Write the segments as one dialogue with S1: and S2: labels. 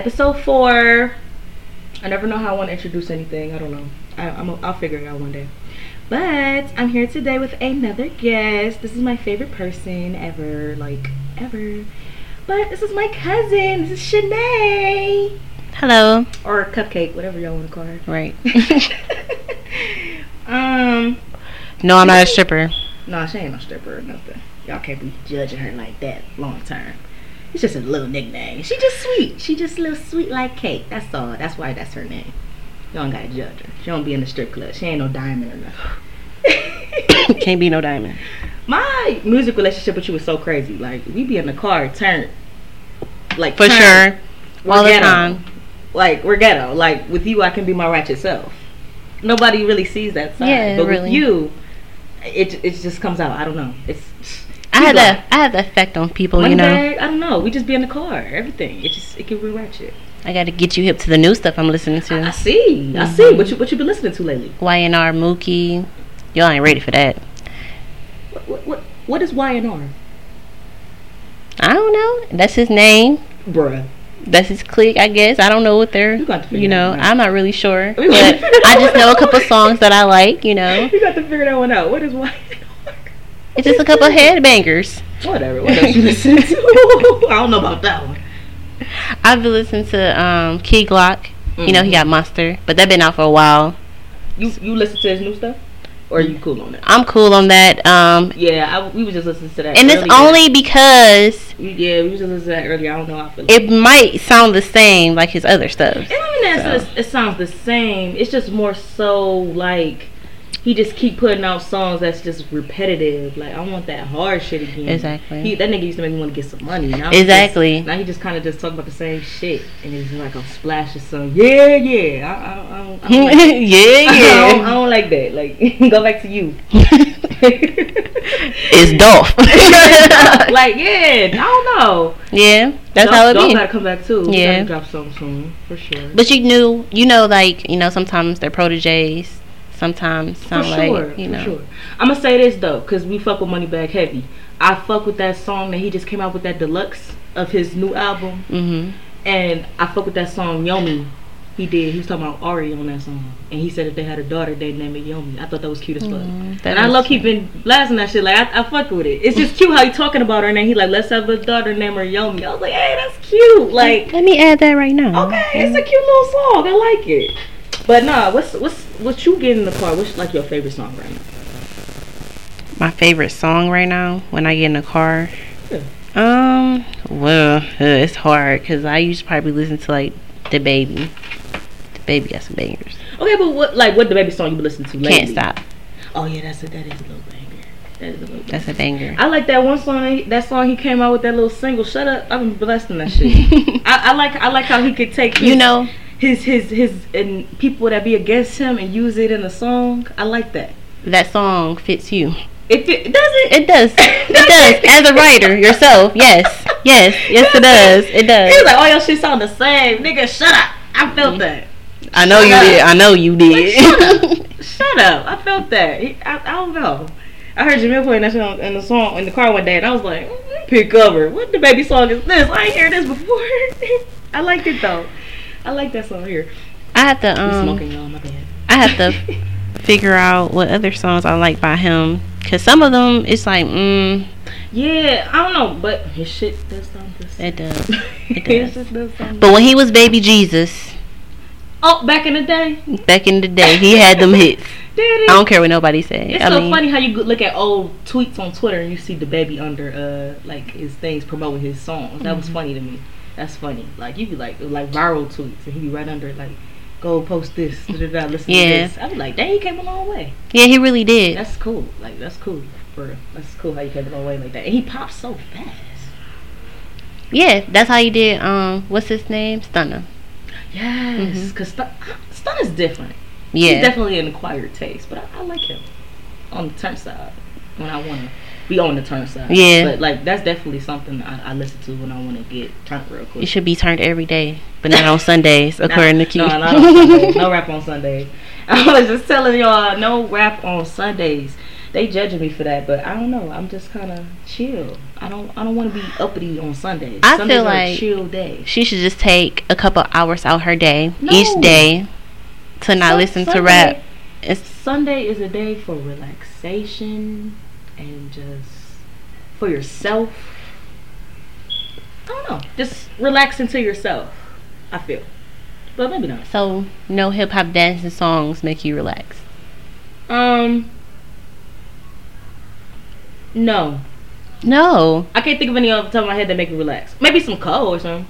S1: Episode four. I never know how I want to introduce anything. I don't know. I, I'm a, I'll figure it out one day. But I'm here today with another guest. This is my favorite person ever. Like, ever. But this is my cousin. This is Shanae.
S2: Hello.
S1: Or Cupcake, whatever y'all want to call her.
S2: Right.
S1: um,
S2: no, I'm not a stripper.
S1: no, she ain't no stripper or nothing. Y'all can't be judging her like that long term. It's just a little nickname. She just sweet. She just a little sweet like cake. That's all. That's why that's her name. You don't gotta judge her. She don't be in the strip club. She ain't no diamond or nothing.
S2: Can't be no diamond.
S1: My music relationship with you was so crazy. Like we be in the car, turn, like
S2: For
S1: turn.
S2: sure.
S1: We're
S2: All the
S1: ghetto.
S2: time.
S1: Like we're ghetto. Like with you, I can be my ratchet self. Nobody really sees that side.
S2: Yeah,
S1: but
S2: really.
S1: with you, it it just comes out. I don't know. It's
S2: I had a I had the effect on people,
S1: Money
S2: you know.
S1: bag, I don't know. We just be in the car. Everything. It just it can be ratchet.
S2: I got to get you hip to the new stuff I'm listening
S1: I, I see. I
S2: Mhm.
S1: see. What you what you been listening to lately?
S2: YNR Mookie. Y'all ain't ready for that.
S1: What what what, what is Y and R?
S2: I don't know. That's his name.
S1: Bruh.
S2: That's his clique, I guess. I don't know what they're.
S1: You got to figure
S2: You know,
S1: that.
S2: I'm not really sure, but I just know a couple songs that I like. You know,
S1: You got to figure that one out. What is Y?
S2: It's just a couple of headbangers.
S1: Whatever. What else you listen to? I don't know about that one.
S2: I've been listening to um, Key Glock. You know, he
S1: Mhm.
S2: got Monster, but that been out for a while.
S1: You you listen to his new stuff, or are you cool on that?
S2: I'm cool on that. Um,
S1: Yeah, I, we were just listening to that.
S2: and it's only because
S1: yeah, we was just listening to that earlier. I don't know how I feel.
S2: it might sound the same like his other stuff.
S1: And I mean,
S2: So.
S1: it sounds the same. It's just more so like he just keep putting out songs that's just repetitive. Like I want that hard shit again.
S2: Exactly.
S1: He, that nigga used to make me want to get some money. Now he
S2: Exactly.
S1: Just, now he just kind of just talk about the same shit, and it's like a splash of some. Yeah, yeah. I, I, I, don't, I, don't like,
S2: yeah,
S1: I, don't, I don't like that. Like go back to you.
S2: it's Dolph.
S1: like yeah, I don't know.
S2: yeah, that's
S1: Dolph-
S2: how it
S1: Dolph
S2: be.
S1: gotta come back too.
S2: Yeah.
S1: drop something soon for sure.
S2: But you knew, you know, like you know, sometimes they're proteges. Sometimes sound
S1: for sure,
S2: like you
S1: for
S2: know.
S1: sure. I'm gonna say this though, cause we fuck with Moneybag heavy. I fuck with that song that he just came out with that deluxe of his new album,
S2: Mhm.
S1: and I fuck with that song Yomi. He did. He was talking about Ari on that song, and he said if they had a daughter, they'd name it Yomi. I thought that was cute as fuck.
S2: Mm, that
S1: and I love keeping blasting that shit. Like I, I fuck with it. It's just cute how he talking about her, and then he like let's have a daughter name her Yomi. I was like, hey, that's cute. Like
S2: Let me add that right now.
S1: Okay, it's a cute little song. I like it. But nah, what's what's what you get in the car? What's like your favorite song right now?
S2: My favorite song right now when I get in the car.
S1: Yeah.
S2: Um, well, uh, it's hard because I used to probably listen to like the baby. The baby got some bangers.
S1: Okay, but what like what the baby song you been listening to lately?
S2: Can't stop.
S1: Oh yeah, that's a that is a little banger. That is a little.
S2: That's a banger.
S1: I like that one song. that song he came out with that little single. Shut up! I've been blasting that shit. I, I like I like how he could take his,
S2: you know,
S1: his his his and people that be against him and use it in a song. I like that.
S2: that song fits you.
S1: It, it does it.
S2: It does. It does. As a writer yourself, yes, yes, yes, it does. It does.
S1: He was like, "Oh, your shit sound the same, nigga. Shut up." I felt that.
S2: I know you
S1: Shut
S2: did. I know you
S1: Like, shut
S2: did.
S1: up. Shut up. I felt that. He- I, I don't know. I heard Jamil playing that shit on, in the song in the car one day, and I was like, mm, "Pick cover. What the baby song is this? I ain't heard this before." I liked it though. I like that song here.
S2: I have to um.
S1: smoking y'all. My bad.
S2: I have to figure out what other songs I like by him. Cause some of them, it's like, mm,
S1: yeah, I don't know, but his shit does sound the same.
S2: it does. It
S1: His
S2: does.
S1: shit does sound.
S2: But when he was baby Jesus,
S1: oh, back in the day,
S2: back in the day, he had them hits. I don't care what nobody say.
S1: It's
S2: I
S1: so
S2: mean,
S1: funny how you look at old tweets on Twitter and you see the baby under uh like his things promoting his songs. That was
S2: Mm-hmm.
S1: funny to me. That's funny. Like you be like like viral tweets and he be right under it, like go post this, da, da, da, listen
S2: Yeah.
S1: to this. I be like, dang, he came a long way.
S2: Yeah, he really did.
S1: That's cool. Like that's cool. For. That's cool how you came a long way like that. And he popped so fast.
S2: yeah, that's how he did. Um, what's his name? Stunner.
S1: Yes,
S2: Mhm.
S1: cause Stun, Stun is different.
S2: Yeah.
S1: He's definitely an acquired taste, but I, I like him on the turn side when I want to be on the turnstile.
S2: Yeah.
S1: But like that's definitely something I, I listen to when I want to get turned real quick.
S2: it should be turned every day, but not on Sundays, according to Q.
S1: No, not on Sundays. No rap on Sundays. I was just telling y'all, no rap on Sundays. they judging me for that, but I don't know. I'm just kind of chill. I don't I don't want to be uppity on Sundays.
S2: I
S1: Sundays
S2: feel like-
S1: chill day.
S2: She should just take a couple hours out her day
S1: No.
S2: each day to not
S1: Sun-
S2: listen to rap. It's
S1: Sunday is a day for relaxation and just for yourself. I don't know. Just relaxing to yourself. I feel, but maybe not.
S2: so no hip hop dancing songs make you relax.
S1: Um. No,
S2: No.
S1: I can't think of any off the top of my head that make me relax. Maybe some Cole or something,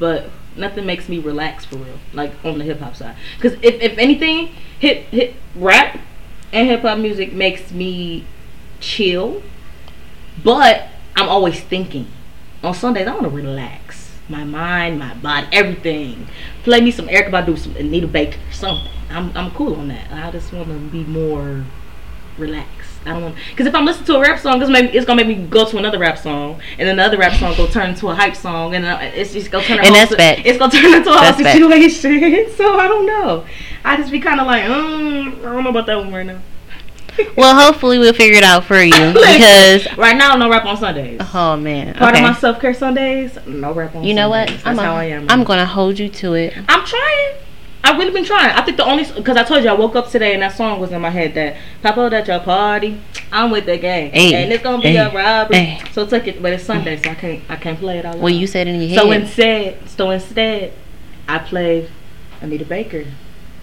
S1: but nothing makes me relax for real. Like on the hip hop side, because if if anything, hip hip rap and hip hop music makes me chill, but I'm always thinking. On Sundays, I want to relax my mind, my body, everything. Play me some Erykah Badu, some Anita Baker, something. I'm I'm cool on that. I just want to be more relaxed. I don't want because if I'm listening to a rap song, it's, make, it's gonna make me go to another rap song, and then the other rap song go turn into a hype song, and uh, it's just gonna turn.
S2: And that's
S1: si-
S2: bad.
S1: It's gonna turn into a whole
S2: That's
S1: situation. so I don't know. I just be kind of like, mm, I don't know about that one right now.
S2: Well, hopefully we'll figure it out for you because
S1: right now, no rap on Sundays.
S2: oh man,
S1: Part
S2: okay.
S1: of my self care Sundays, no rap on. Sundays.
S2: You know what?
S1: Sundays.
S2: I'm
S1: That's
S2: a-
S1: how I am.
S2: I'm gonna hold you to it.
S1: I'm trying. I've really been trying. I think the only because I told you I woke up today and that song was in my head that Papa at your party. I'm with the gang
S2: Hey,
S1: and it's gonna be
S2: hey,
S1: a robbery.
S2: hey.
S1: So take it, but it's Sunday, so I can't I can't play it all.
S2: Well, you said in your head.
S1: So instead, so instead, I played Anita Baker,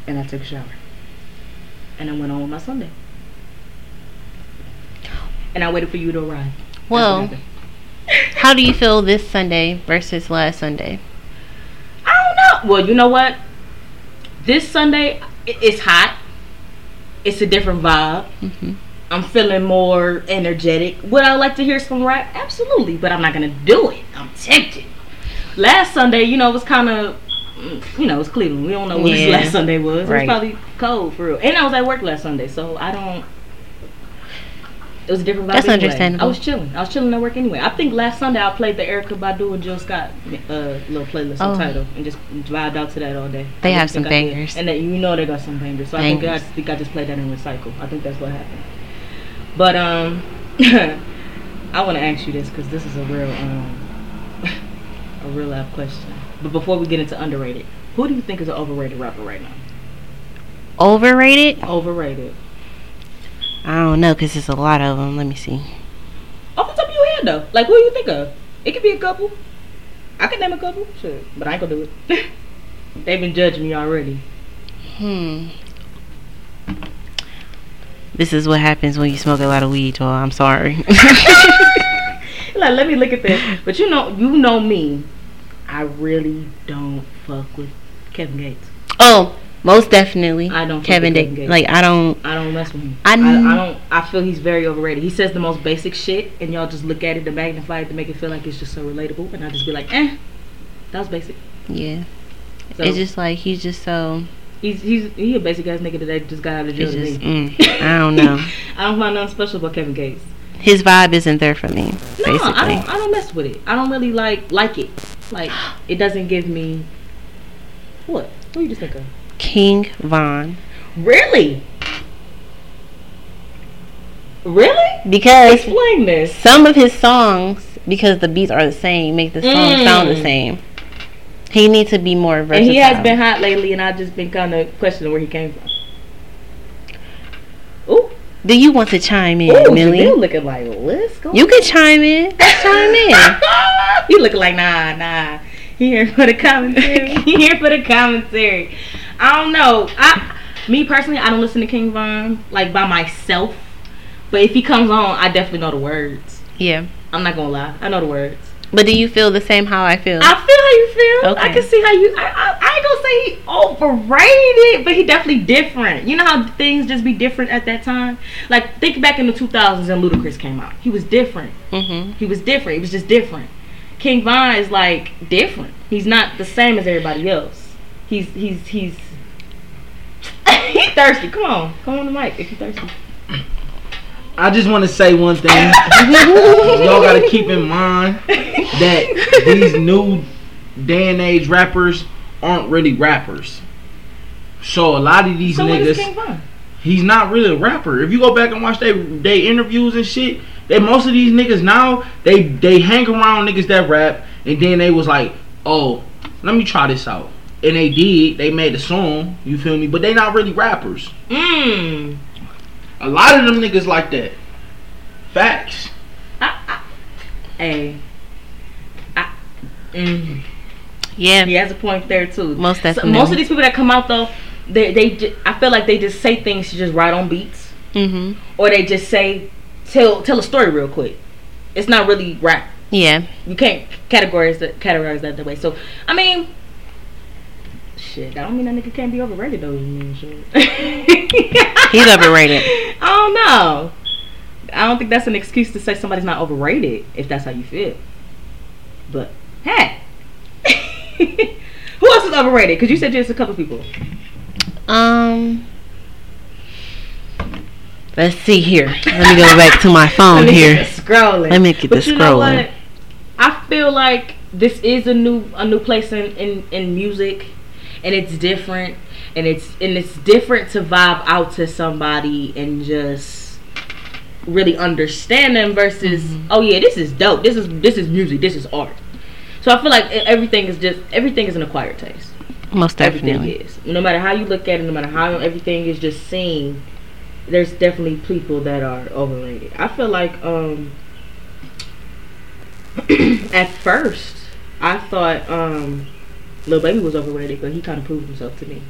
S1: and I took a shower, and I went on with my Sunday, and I waited for you to arrive.
S2: Well, how do you feel this Sunday versus last Sunday?
S1: I don't know. Well, you know what? This Sunday, it's hot. It's a different vibe.
S2: hmm
S1: I'm feeling more energetic. Would I like to hear some rap? Absolutely, but I'm not gonna do it. I'm tempted. Last Sunday, you know, it was kind of, you know, it was Cleveland. We don't know what this
S2: Yeah.
S1: last Sunday was. It was probably cold for real. And I was at work last Sunday, so I don't. It was a different vibe.
S2: That's
S1: anyway.
S2: understandable.
S1: I was chilling. I was chilling at work anyway. I think last Sunday I played the Erykah Badu and Jill Scott uh, little playlist
S2: Oh.
S1: and Tidal and just vibed out to that all day.
S2: They
S1: I
S2: have some bangers.
S1: and then you know they got some bangers. So I think I
S2: Bangers.
S1: think I just played that in recycle. I think that's what happened. But um, I want to ask you this because this is a real um, a real life question. But before we get into underrated, who do you think is an overrated rapper right now?
S2: Overrated?
S1: Overrated.
S2: I don't know because there's a lot of them. Let me see.
S1: Off the top of your head though, like who do you think of? It could be a couple. I could name a couple, sure, but I ain't gonna do it. They've been judging me already.
S2: Hmm. This is what happens when you smoke a lot of weed, y'all. I'm sorry.
S1: like, let me look at this. But you know, you know me. I really don't fuck with Kevin Gates.
S2: oh, most definitely.
S1: I don't
S2: Kevin Dick.
S1: Gates.
S2: Like I don't.
S1: I don't mess with him.
S2: I
S1: I, I don't. I feel he's very overrated. He says the most basic shit, and y'all just look at it to magnify it to make it feel like it's just so relatable. And I just be like, eh, that was basic.
S2: Yeah.
S1: So
S2: it's just like he's just so.
S1: he's he's he a basic ass nigga that just got out of jail.
S2: Just.
S1: me.
S2: Mm, I don't know.
S1: I don't find nothing special about Kevin Gates.
S2: His vibe isn't there for me.
S1: No,
S2: Basically.
S1: I don't. I don't mess with it. I don't really like like it. Like it doesn't give me. What? What you just think of?
S2: King Von.
S1: Really? Really?
S2: Because
S1: Explain this.
S2: some of his songs, because the beats are the same, make the song
S1: Mm.
S2: sound the same. He needs to be more versatile.
S1: And he has been hot lately, and I've just been kind of questioning where he came from. Ooh,
S2: Do you want to chime in,
S1: ooh,
S2: Millie?
S1: You looking like let's go.
S2: You can chime in. chime in.
S1: you looking like nah, nah. He here for the commentary. he here for the commentary. I don't know. I, me personally, I don't listen to King Von like by myself. But if he comes on, I definitely know the words.
S2: Yeah.
S1: I'm not gonna lie, I know the words.
S2: But do you feel the same how I feel?
S1: I feel how you feel.
S2: Okay.
S1: I can see how you. I, I, I ain't gonna say he overrated, but he definitely different. You know how things just be different at that time. Like think back in the 2000s and Ludacris came out. He was different.
S2: mm-hmm.
S1: He was different. He was just different. King Von is like different. He's not the same as everybody else. He's he's he's he's thirsty. Come on, come on the mic if you're thirsty.
S3: I just want to say one thing. Y'all got to keep in mind that these new day and age rappers aren't really rappers. So a lot of these
S1: So
S3: niggas, he's not really a rapper. If you go back and watch they they interviews and shit, they most of these niggas now they they hang around niggas that rap, and then they was like, oh, let me try this out, and they did. They made a song. You feel me? But they not really rappers.
S1: Mmm.
S3: A lot of them niggas like that. Facts.
S1: Hey. I, mm.
S2: Yeah.
S1: He has a point there too.
S2: Most
S1: So
S2: definitely.
S1: most of these people that come out though, they they ju- I feel like they just say things to just write on beats,
S2: Mm-hmm.
S1: or they just say tell tell a story real quick. It's not really rap.
S2: Yeah.
S1: You can't categorize that categorize that the way. So I mean, shit. That don't mean that nigga can't be overrated though. You mean shit.
S2: He's overrated.
S1: I don't know. I don't think that's an excuse to say somebody's not overrated if that's how you feel. But hey, who else is overrated? Because you said just a couple people.
S2: Um. Let's see here. Let me go back to my phone
S1: Let me
S2: here.
S1: scrolling.
S2: Let me get
S1: but
S2: the
S1: you know
S2: scrolling.
S1: what? I feel like this is a new a new place in, in, in music, and it's different, and it's and it's different to vibe out to somebody and just really understand them versus
S2: Mm-hmm.
S1: oh yeah this is dope this is this is music this is art. So I feel like everything is just everything is an acquired taste.
S2: Most
S1: Everything
S2: definitely.
S1: is. No matter how you look at it, no matter how everything is just seen, there's definitely people that are overrated. I feel like um at first I thought um Lil Baby was overrated, but he kind of proved himself to me.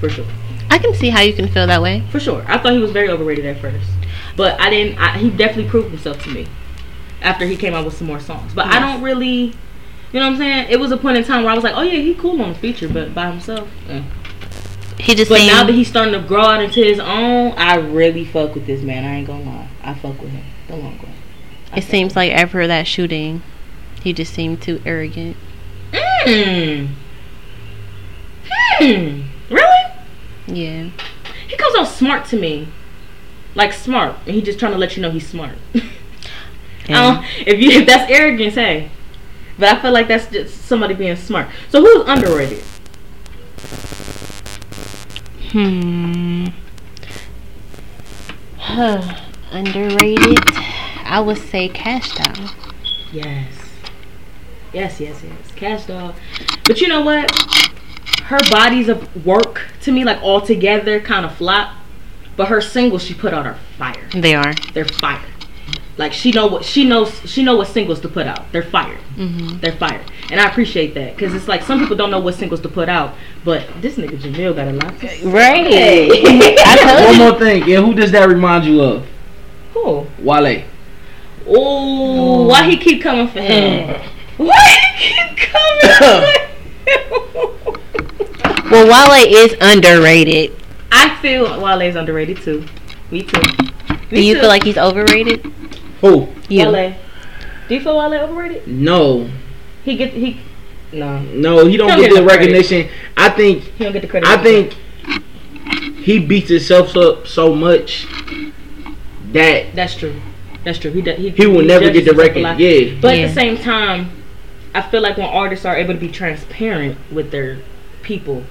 S1: For sure.
S2: I can see how you can feel that way.
S1: For sure. I thought he was very overrated at first. But I didn't I, he definitely proved himself to me after he came out with some more songs. But I don't really you know what I'm saying? It was a point in time where I was like, "Oh yeah, he cool on the feature, but by himself." eh.
S2: He just
S1: But now that he's starting to grow out into his own, I really fuck with this man. I ain't gonna lie. I fuck with him the long. I
S2: it seems like after that shooting, he just seemed too arrogant.
S1: Hmm. Hmm. Really?
S2: Yeah.
S1: He comes off smart to me. Like smart. And he just trying to let you know he's smart. Um, if you if that's arrogance, hey. But I feel like that's just somebody being smart. So who's underrated?
S2: Hmm. Huh. Underrated. I would say Kash Doll.
S1: Yes. Yes, yes, yes. Kash Doll. But you know what? Her bodies of work to me, like all together, kind of flop. But her singles she put out are fire.
S2: They are.
S1: They're fire. Like she know what she knows. She know what singles to put out. They're fire.
S2: Mm-hmm.
S1: They're fire. And I appreciate that because it's like some people don't know what singles to put out. But this nigga Jamil got a lot to say.
S2: Right. I
S3: One more thing, and who does that remind you of?
S1: Who?
S3: Wale.
S1: Oh, why he keep coming for him? Why he keep coming for?
S2: Well, Wale is underrated.
S1: I feel Wale is underrated too. Me too. Me
S2: Do you
S1: too.
S2: feel like he's overrated?
S3: Who?
S2: You.
S1: Wale? Do you feel Wale overrated?
S3: No,
S1: He get he. No,
S3: no, he don't
S1: Don't
S3: get
S1: get
S3: the
S1: the credit.
S3: recognition. I think,
S1: he don't get the credit.
S3: I think he beats himself up so much that
S1: that's true. That's true. He do- he,
S3: he will never get the
S1: himself
S3: record. Yeah,
S1: But
S2: Yeah.
S1: at the same time, I feel like when artists are able to be transparent with their people,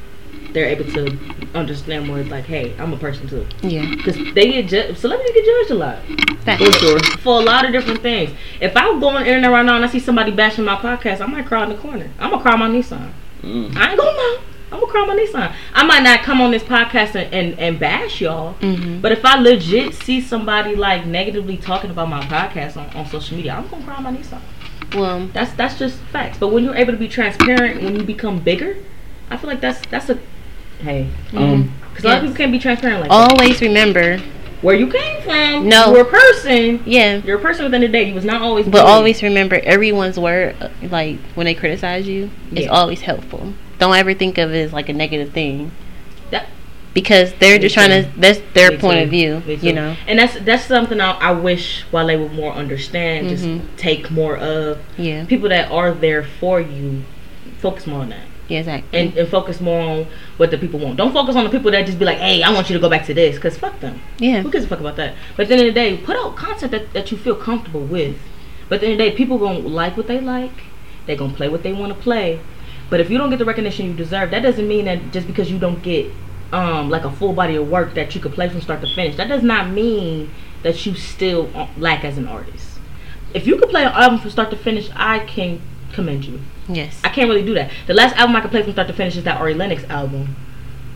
S1: they're able to understand more. Like, hey, I'm a person too,
S2: Yeah.
S1: because they get ju- celebrities get judged a lot.
S2: Facts.
S3: for sure.
S1: for a lot of different things. If I go on the internet right now and I see somebody bashing my podcast, I might cry in the corner. I'm gonna cry my Nissan.
S3: Mm.
S1: I ain't gonna lie. I'm gonna cry my Nissan. I might not come on this podcast and, and, and bash y'all,
S2: Mm-hmm.
S1: but if I legit see somebody like negatively talking about my podcast on, on social media, I'm gonna cry my Nissan.
S2: Well,
S1: That's that's just facts. But when you're able to be transparent, when you become bigger, I feel like that's that's a hey.
S3: Um,
S1: Because a lot of people can't be transparent like that.
S2: always remember.
S1: Where you came from,
S2: No.
S1: you were a person.
S2: Yeah.
S1: You're a person within the day. You was not always.
S2: But always remember everyone's word, like when they criticize you, is
S1: Yeah.
S2: always helpful. Don't ever think of it as like a negative thing. Because they're just trying to. That's their point of view. You know.
S1: and that's that's something I, I wish Wale would more understand,
S2: Mhm.
S1: just take more of
S2: Yeah.
S1: people that are there for you. Focus more on that,
S2: Yeah. Exactly.
S1: and, and focus more on what the people want. Don't focus on the people that just be like, "Hey, I want you to go back to this," because fuck them.
S2: yeah.
S1: Who gives a fuck about that? But at the end of the day, put out content that, that you feel comfortable with. But at the end of the day, people gonna like what they like. They gonna play what they want to play. But if you don't get the recognition you deserve, that doesn't mean that just because you don't get um like a full body of work that you could play from start to finish, that does not mean that you still lack as an artist. If you could play an album from start to finish, I can commend you.
S2: Yes.
S1: I can't really do that. The last album I could play from start to finish is that Ari Lennox album,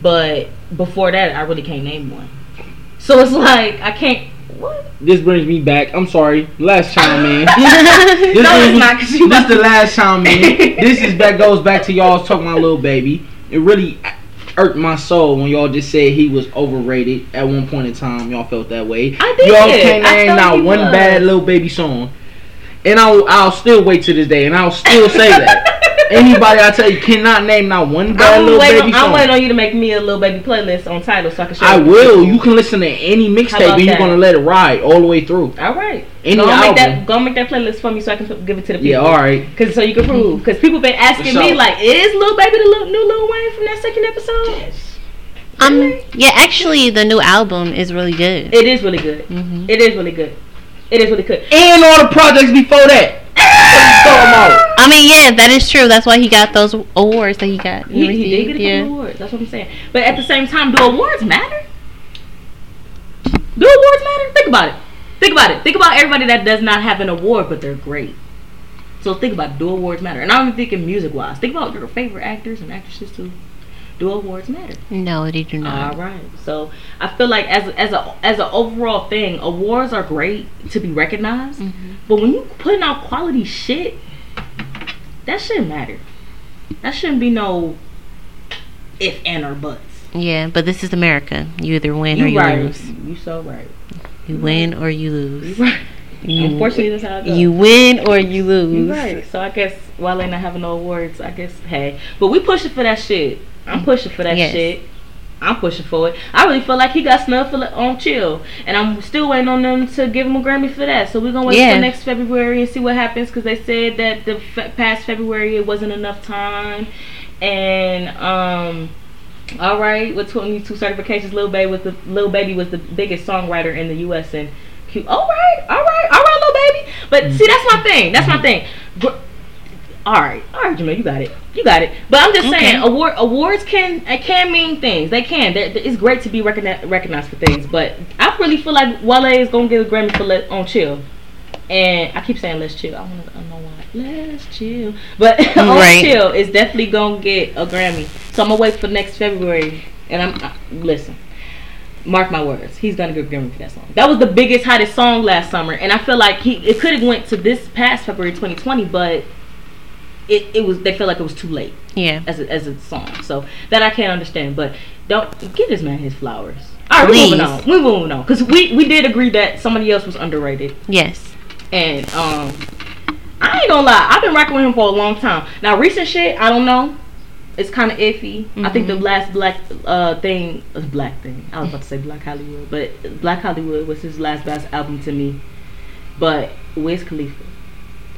S1: but before that, I really can't name one. So it's like I can't. What?
S3: This brings me back. I'm sorry. Last time, man. This
S1: No, it's
S3: me-
S1: not, 'cause you
S3: this the last time, man. this is back goes back to y'all talking about Lil Baby. It really irked my soul when y'all just said he was overrated. At one point in time, y'all felt that way.
S1: I did.
S3: Y'all can't name not one
S1: was.
S3: bad Lil Baby song, and I'll I'll still wait to this day, and I'll still say that. Anybody I tell you cannot name not one bad
S1: I'm
S3: little
S1: waiting,
S3: baby
S1: I'm waiting on you to make me a Lil Baby playlist on Tidal so I can show
S3: I
S1: you.
S3: will. You can listen to any mixtape and you're gonna let it ride all the way through.
S1: All right.
S3: Any
S1: go
S3: album.
S1: make that. Go make that playlist for me so I can give it to the people.
S3: Yeah, all right.
S1: Cause so you can prove. Cause people been asking
S3: For
S1: me like, is Lil Baby the little, new Lil Wayne from that second episode? Yes.
S2: Um. Yeah. Actually, the new album is really good.
S1: It is really good.
S2: hmm
S1: It is really good. It is really good.
S3: And all the projects before that. Throw 'em out.
S2: I mean, yeah, that is true. That's why he got those awards that he got.
S1: He, he did get
S2: yeah.
S1: awards. That's what I'm saying. But at the same time, do awards matter? Do awards matter? Think about it. Think about it. Think about everybody that does not have an award, but they're great. So think about it. Do awards matter? And I'm even thinking music wise. Think about your favorite actors and actresses too. Do awards matter?
S2: No, they do not.
S1: All right. So I feel like as as a as an overall thing, awards are great to be recognized.
S2: Mhm.
S1: But when you putting out quality shit, that shouldn't matter. That shouldn't be no if and or buts.
S2: Yeah, but this is America. You either win or
S1: You
S2: you
S1: right.
S2: lose.
S1: You so right.
S2: You win or you
S1: You
S2: lose.
S1: right.
S2: You,
S1: Unfortunately, that's how it goes.
S2: you win or you lose.
S1: You right. So I guess Wale not having no awards, I guess hey, but we pushing for that shit. I'm pushing for that
S2: Yes.
S1: shit. I'm pushing for it. I really feel like he got snubbed for on chill, and I'm still waiting on them to give him a Grammy for that. So we're gonna wait
S2: Yeah.
S1: till next February and see what happens because they said that the fe- past February it wasn't enough time, and um. All right, with 22 certifications, Lil Baby was the Lil Baby was the biggest songwriter in the U.S. and Q. All right, all right, all right, Lil Baby. But see, that's my thing. That's my thing. Gr- All right, all right, Jamel, you got it, you got it. But I'm just
S2: Okay.
S1: saying, award awards can can mean things. They can. They're, it's great to be recogni- recognized for things. But I really feel like Wale is gonna get a Grammy for let, on Chill. And I keep saying let's chill. I want to I don't know why. Let's chill. But on
S2: Right.
S1: chill is definitely gonna get a Grammy. So I'm gonna wait for next February. And I'm uh, listen. Mark my words. He's gonna get a Grammy for that song. That was the biggest, hottest song last summer, and I feel like he it could have went to this past February 2020, but it, it was they felt like it was too late
S2: Yeah.
S1: as a, as a song. So that I can't understand. But don't give this man his flowers. All right, we
S2: Please.
S1: moving on. We moving on because we we did agree that somebody else was underrated,
S2: Yes.
S1: and um, I ain't gonna lie, I've been rocking with him for a long time. Now recent shit, I don't know. It's kind of iffy. I think the
S2: Mhm.
S1: last black uh thing, uh, black thing. I was about to say Blacc Hollywood, but Blacc Hollywood was his last best album to me. But Wiz Khalifa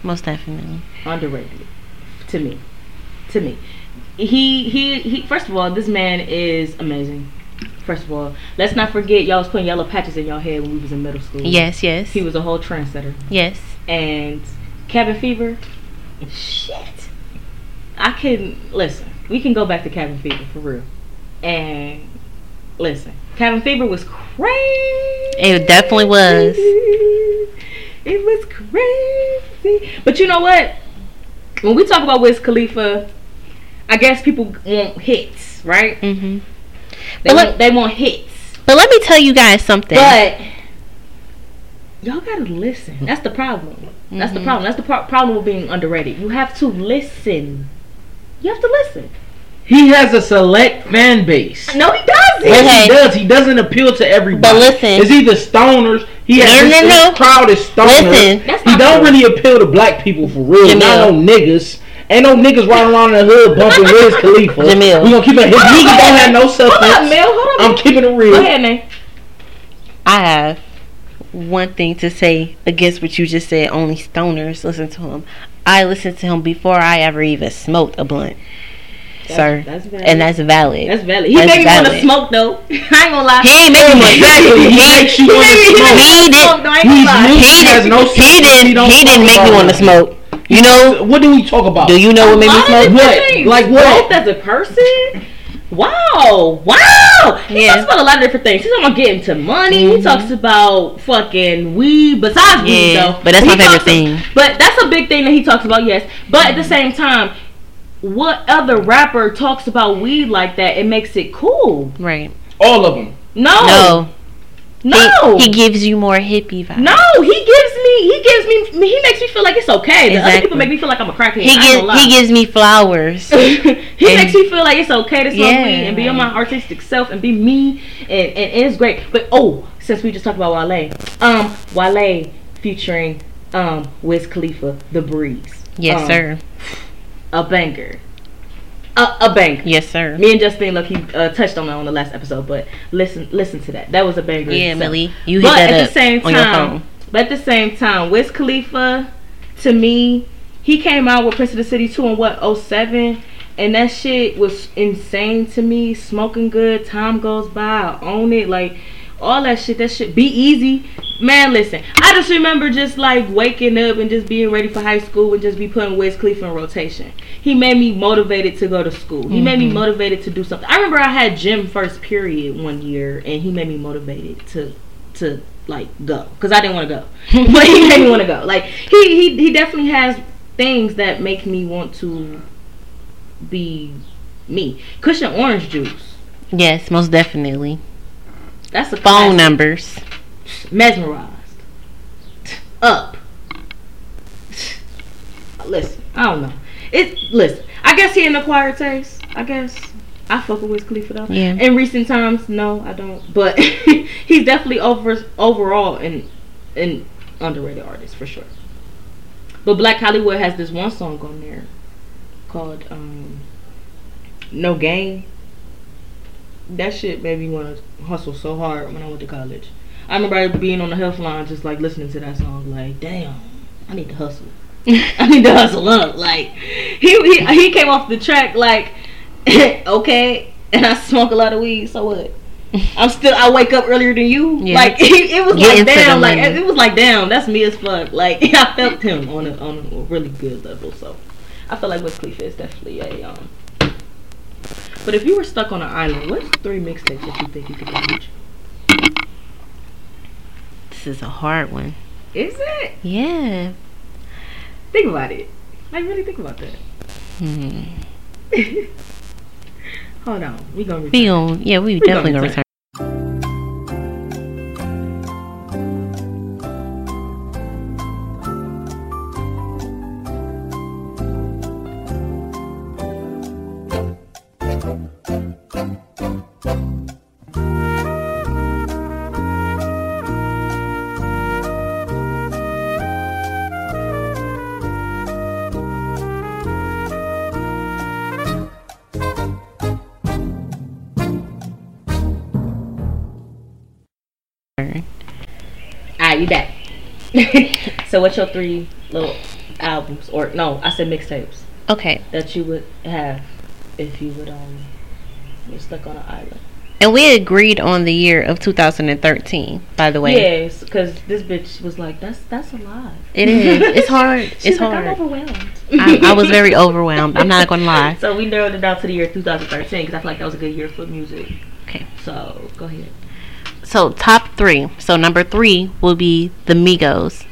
S2: Most definitely.
S1: underrated to me. To me, he he he. First of all, this man is amazing. First of all, let's not forget y'all was putting yellow patches in your head when we was in middle school.
S2: Yes. Yes.
S1: he was a whole trendsetter.
S2: Yes.
S1: And Cabin Fever, shit. I can listen. We can go back to Cabin Fever for real. And listen, Cabin Fever was crazy.
S2: It definitely was.
S1: It was crazy. But you know what? When we talk about Wiz Khalifa, I guess people want hits, right?
S2: Mhm.
S1: They
S2: But
S1: want,
S2: let-
S1: they want hits.
S2: But let me tell you guys something.
S1: But y'all gotta listen. That's the problem. That's the
S2: Mhm.
S1: problem. That's the pro- problem with being underrated. You have to listen. You have to listen.
S3: He has a select fan base.
S1: No, he doesn't.
S3: Yes,
S2: Okay.
S3: he does. He doesn't appeal to everybody.
S2: But listen.
S3: it's either stoners. He has
S2: No,
S3: his,
S2: no, no.
S3: crowd is stoners.
S2: Listen.
S3: He don't
S1: true.
S3: really appeal to black people for real.
S2: Jamil.
S3: Not no niggas. Ain't no niggas riding around in the hood bumping Wiz Khalifa.
S2: Jamil.
S3: We gonna keep it. His
S1: Hold on,
S3: niggas don't have no
S1: Hold on,
S3: substance.
S1: Mel. Hold on.
S3: I'm keeping it real.
S1: Go ahead, Nate.
S2: I have one thing to say against what you just said. Only stoners listen to him. I listened to him before I ever even smoked a blunt, sir,
S1: That's valid.
S2: and that's valid.
S1: That's valid. He
S2: That's
S1: made me want to smoke though. I ain't gonna lie.
S2: He ain't making me
S3: Exactly. He makes you want to smoke.
S1: he
S2: He
S1: made me
S2: did-
S1: smoke, though, I ain't
S3: He's
S1: gonna lie.
S3: new.
S2: He didn't.
S3: no
S2: he didn't. He didn't make me want to smoke. You know,
S3: What do we talk about?
S2: do you know what made me
S1: A lot of
S2: smoke?
S3: What? Like what?
S1: Growth as a person. Wow, wow. He
S2: Yeah.
S1: talks about a lot of different things. He's talking about getting to money.
S2: Mhm.
S1: He talks about fucking weed. Besides weed, though,
S2: but that's
S1: he
S2: my favorite thing.
S1: But that's a big thing that he talks about. Yes, but at the same time, what other rapper talks about weed like that? It makes it cool.
S2: Right.
S3: All of them.
S1: No,
S2: No.
S1: no,
S2: He, he gives you more hippie vibes.
S1: no. He gives me. He gives me. He makes me feel like it's okay. The other people make me feel like I'm a crackhead.
S2: He
S1: I
S2: gives he gives me flowers.
S1: he
S2: And-
S1: makes me feel like it's okay to smoke
S2: Yeah,
S1: weed and be on my artistic self and be me and, and, it's great. But oh, since we just talked about Wale, um, Wale featuring um Wiz Khalifa, The Breeze.
S2: Yes,
S1: Um,
S2: sir.
S1: A banger. A, a banger.
S2: Yes, sir.
S1: Me and Justine Lucky uh, touched on that on the last episode, but listen, listen to that. That was a banger.
S2: Yeah,
S1: itself.
S2: Millie, you hit
S1: But
S2: that
S1: at
S2: up
S1: the same
S2: on your
S1: time,
S2: phone.
S1: but at the same time, Wiz Khalifa, to me, he came out with Prince of the City 2 in what, 07? And that shit was insane to me. Smoking good, time goes by, I own it. Like, all that shit, that shit, be easy. Man, listen, I just remember just like waking up and just being ready for high school and just be putting Wiz Khalifa in rotation. He made me motivated to go to school. He made me
S2: Mhm.
S1: motivated to do something. I remember I had gym first period one year and he made me motivated to to like go because I didn't want to go, but he made me want to go. Like he he he definitely has things that make me want to be me. Kush and Orange Juice.
S2: Yes, most definitely.
S1: That's a
S2: Phone
S1: classic.
S2: numbers.
S1: mesmerized. Up. Listen, I don't know. It listen. I guess he an acquired taste. I guess I fuck with Wiz Khalifa though.
S2: Yeah.
S1: In recent times, no, I don't. But he's definitely over overall an an underrated artist for sure. But Blacc Hollywood has this one song on there called um, "No Gain." That shit made me want to hustle so hard when I went to college. I remember being on the health line, just like listening to that song, like, damn, I need to hustle. I need to hustle up. Like, he he, he came off the track like, okay, and I smoke a lot of weed, so what? I'm still I wake up earlier than you.
S2: Yeah.
S1: Like it, it was
S2: Get
S1: like damn, like it was like damn, that's me as fuck. Like I felt him on a on a really good level. So I feel like Wiz Khalifa is definitely a um. But if you were stuck on an island, what's three mixtapes that you think you could do?
S2: This is a hard one.
S1: Is it?
S2: Yeah.
S1: Think about it. Like really think about that.
S2: Hmm.
S1: Hold on, we gonna
S2: We
S1: return.
S2: gon' yeah, we,
S1: We
S2: definitely
S1: gonna
S2: gonna
S1: return. So what's your three little albums or no, I said mixtapes
S2: Okay.
S1: that you would have if you would um you're stuck on an island.
S2: And we agreed on the year of 2013, by the way.
S1: Yes, because this bitch was like, "That's that's a lie."
S2: It is. It's hard.
S1: She's
S2: it's
S1: like,
S2: hard.
S1: I'm overwhelmed.
S2: I, I was very overwhelmed. I'm not gonna lie.
S1: So we narrowed it down to the year 2013 because I feel like that was a good year for music.
S2: Okay.
S1: So go ahead.
S2: So top three. So number three will be the Migos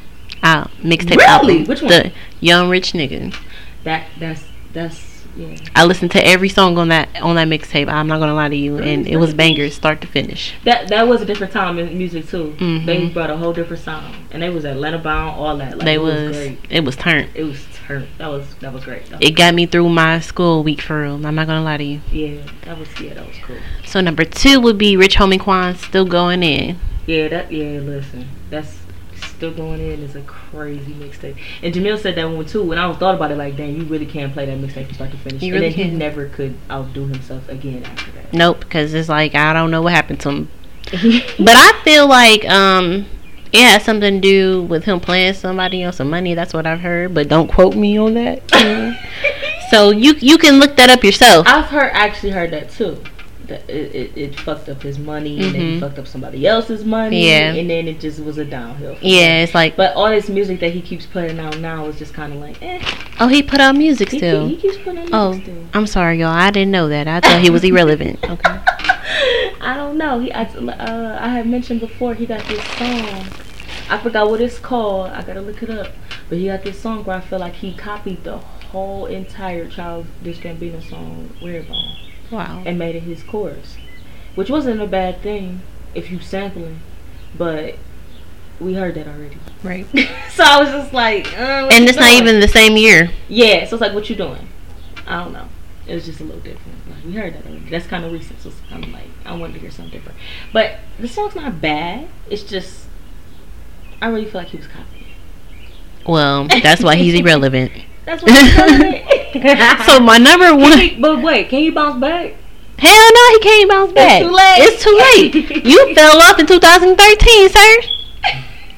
S2: uh, mixtape
S1: Really?
S2: album.
S1: Which one?
S2: The Young Rich Nigga.
S1: That that's that's yeah.
S2: I listened to every song on that on that mixtape. I'm not gonna lie to you, and it was bangers start to finish.
S1: That that was a different time in music too.
S2: Mhm.
S1: They brought a whole different sound, and they was Atlanta bound, all that. Like,
S2: they
S1: it was,
S2: was,
S1: great.
S2: it was turned.
S1: It was turned. That was that was great. That
S2: It got me through my school week for real. I'm not gonna lie to you.
S1: yeah, that was yeah, that was cool.
S2: So number two would be Rich Homie Quan still going in.
S1: Yeah, that yeah. Listen, that's still going in is a crazy mixtape. And Jamil said that one too. When I was thought about it, like, dang, you really can't play that mixtape from start to finish.
S2: You
S1: and
S2: really
S1: then he never could outdo himself again after that.
S2: Nope, because it's like I don't know what happened to him. But I feel like um it has something to do with him playing somebody on some money. That's what I've heard, but don't quote me on that. so you you can look that up yourself.
S1: I've heard actually heard that too. It, it, it fucked up his money and then he
S2: Mhm.
S1: fucked up somebody else's money.
S2: Yeah.
S1: And then it just was a downhill.
S2: Yeah, it's like
S1: But all this music that he keeps putting out now is just kind of like, eh.
S2: oh he put out music
S1: He,
S2: still.
S1: he keeps putting out
S2: Oh,
S1: music still.
S2: I'm sorry, y'all. I didn't know that. I thought he was irrelevant. Okay.
S1: I don't know. He, I, uh, I had mentioned before he got this song. I forgot what it's called. I gotta look it up. But he got this song where I feel like he copied the whole entire Childish Gambino song "Redbone"
S2: Wow.
S1: and made it his chorus, which wasn't a bad thing if you sampling, but we heard that already.
S2: Right.
S1: so I was just like, uh,
S2: And it's not even the same year.
S1: Yeah, so it's like, what you doing? I don't know. It was just a little different. Like we heard that already. That's kind of recent, so it's kind of like I wanted to hear something different. But the song's not bad. It's just I really feel like he was copying.
S2: Well, that's why he's irrelevant.
S1: That's what I'm
S2: so my number one.
S1: but wait, can you bounce back?
S2: Hell no, he can't bounce back.
S1: too late.
S2: It's too late. You fell off in 2013, sir.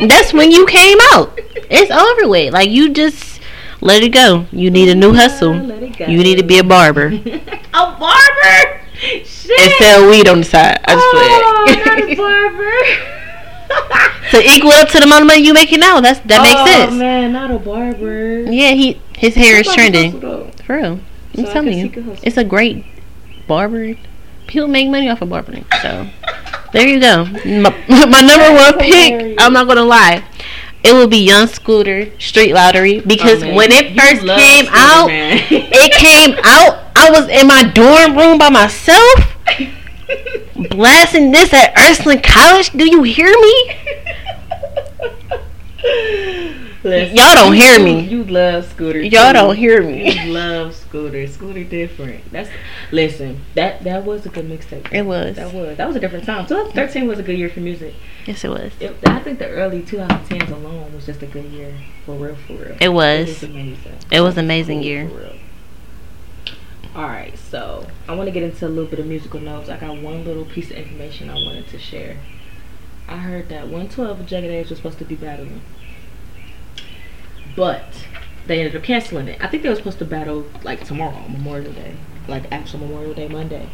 S2: That's when you came out. It's over with. Like you just let it go. You need a new hustle.
S1: Let it go.
S2: You need to be a barber
S1: a barber. Shit.
S2: and sell weed on the side. I
S1: oh,
S2: just
S1: not a barber.
S2: to equal up to the amount of money you making now. That's that makes
S1: oh,
S2: sense.
S1: oh, man, not a barber.
S2: Yeah, he his hair is
S1: That's
S2: trending. For real. I'm
S1: So
S2: telling you. It's a great barber. People make money off of barbering. So there you go. My, my number one pick. I'm not gonna lie. It will be Young Scooter Street Lottery because
S1: Oh,
S2: when it first came
S1: Scooter,
S2: out, it came out. I was in my dorm room by myself, blasting this at Ursuline College. Do you hear me?
S1: Listen,
S2: Y'all don't hear me.
S1: You love Scooter.
S2: Y'all
S1: too.
S2: don't hear me.
S1: You love Scooter. Scooter different. That's listen. That that was a good mixtape.
S2: It was.
S1: That was that was a different time. 2013 was a good year for music.
S2: Yes, it was.
S1: It, I think the early 2010s alone was just a good year for real, for real.
S2: It was.
S1: It was amazing.
S2: It was an amazing
S1: For real. All right, so I want to get into a little bit of musical notes. I got one little piece of information I wanted to share. I heard that 112 of Jagged Edge was supposed to be battling, but they ended up canceling it. I think they were supposed to battle like tomorrow, Memorial Day, like actual Memorial Day Monday.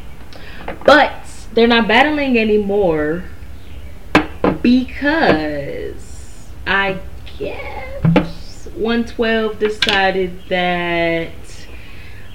S1: But they're not battling anymore because I guess 112 decided that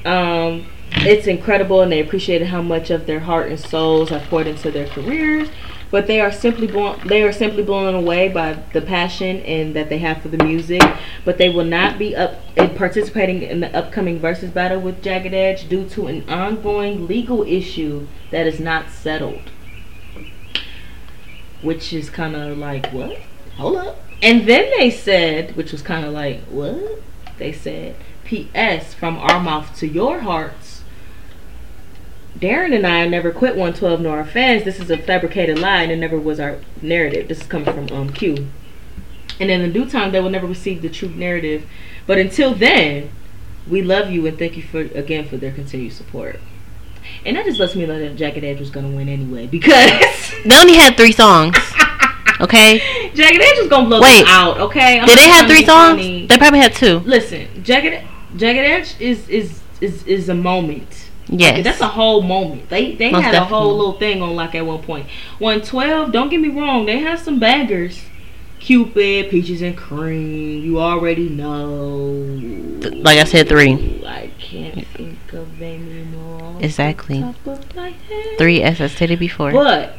S1: um, it's incredible and they appreciated how much of their heart and souls are poured into their careers. But they are simply blown, they are simply blown away by the passion and that they have for the music. But they will not be up in participating in the upcoming versus battle with Jagged Edge due to an ongoing legal issue that is not settled. Which is kind of like what? Hold up. And then they said, which was kind of like what? They said, P.S. From our mouth to your hearts. Darren and I never quit 112 nor our fans. This is a fabricated lie and it never was our narrative. This is coming from um, Q. And in the due time, they will never receive the true narrative. But until then, we love you and thank you for again for their continued support. And that just lets me know that Jagged Edge was gonna win anyway because
S2: They only had three songs. Okay.
S1: Jagged Edge was gonna blow
S2: Wait.
S1: them out. Okay, I'm
S2: Did they have three songs?
S1: funny.
S2: They probably had two.
S1: Listen, Jagged Jagged Edge is is is is a moment.
S2: Yes.
S1: That's a whole moment. They they
S2: Most
S1: had a whole little thing on like at one point. 112, don't get me wrong, they have some baggers. Cupid, Peaches and Cream, you already know.
S2: Like I said, three.
S1: I can't think of any more.
S2: Exactly.
S1: top of my head.
S2: Three, as I stated before.
S1: But,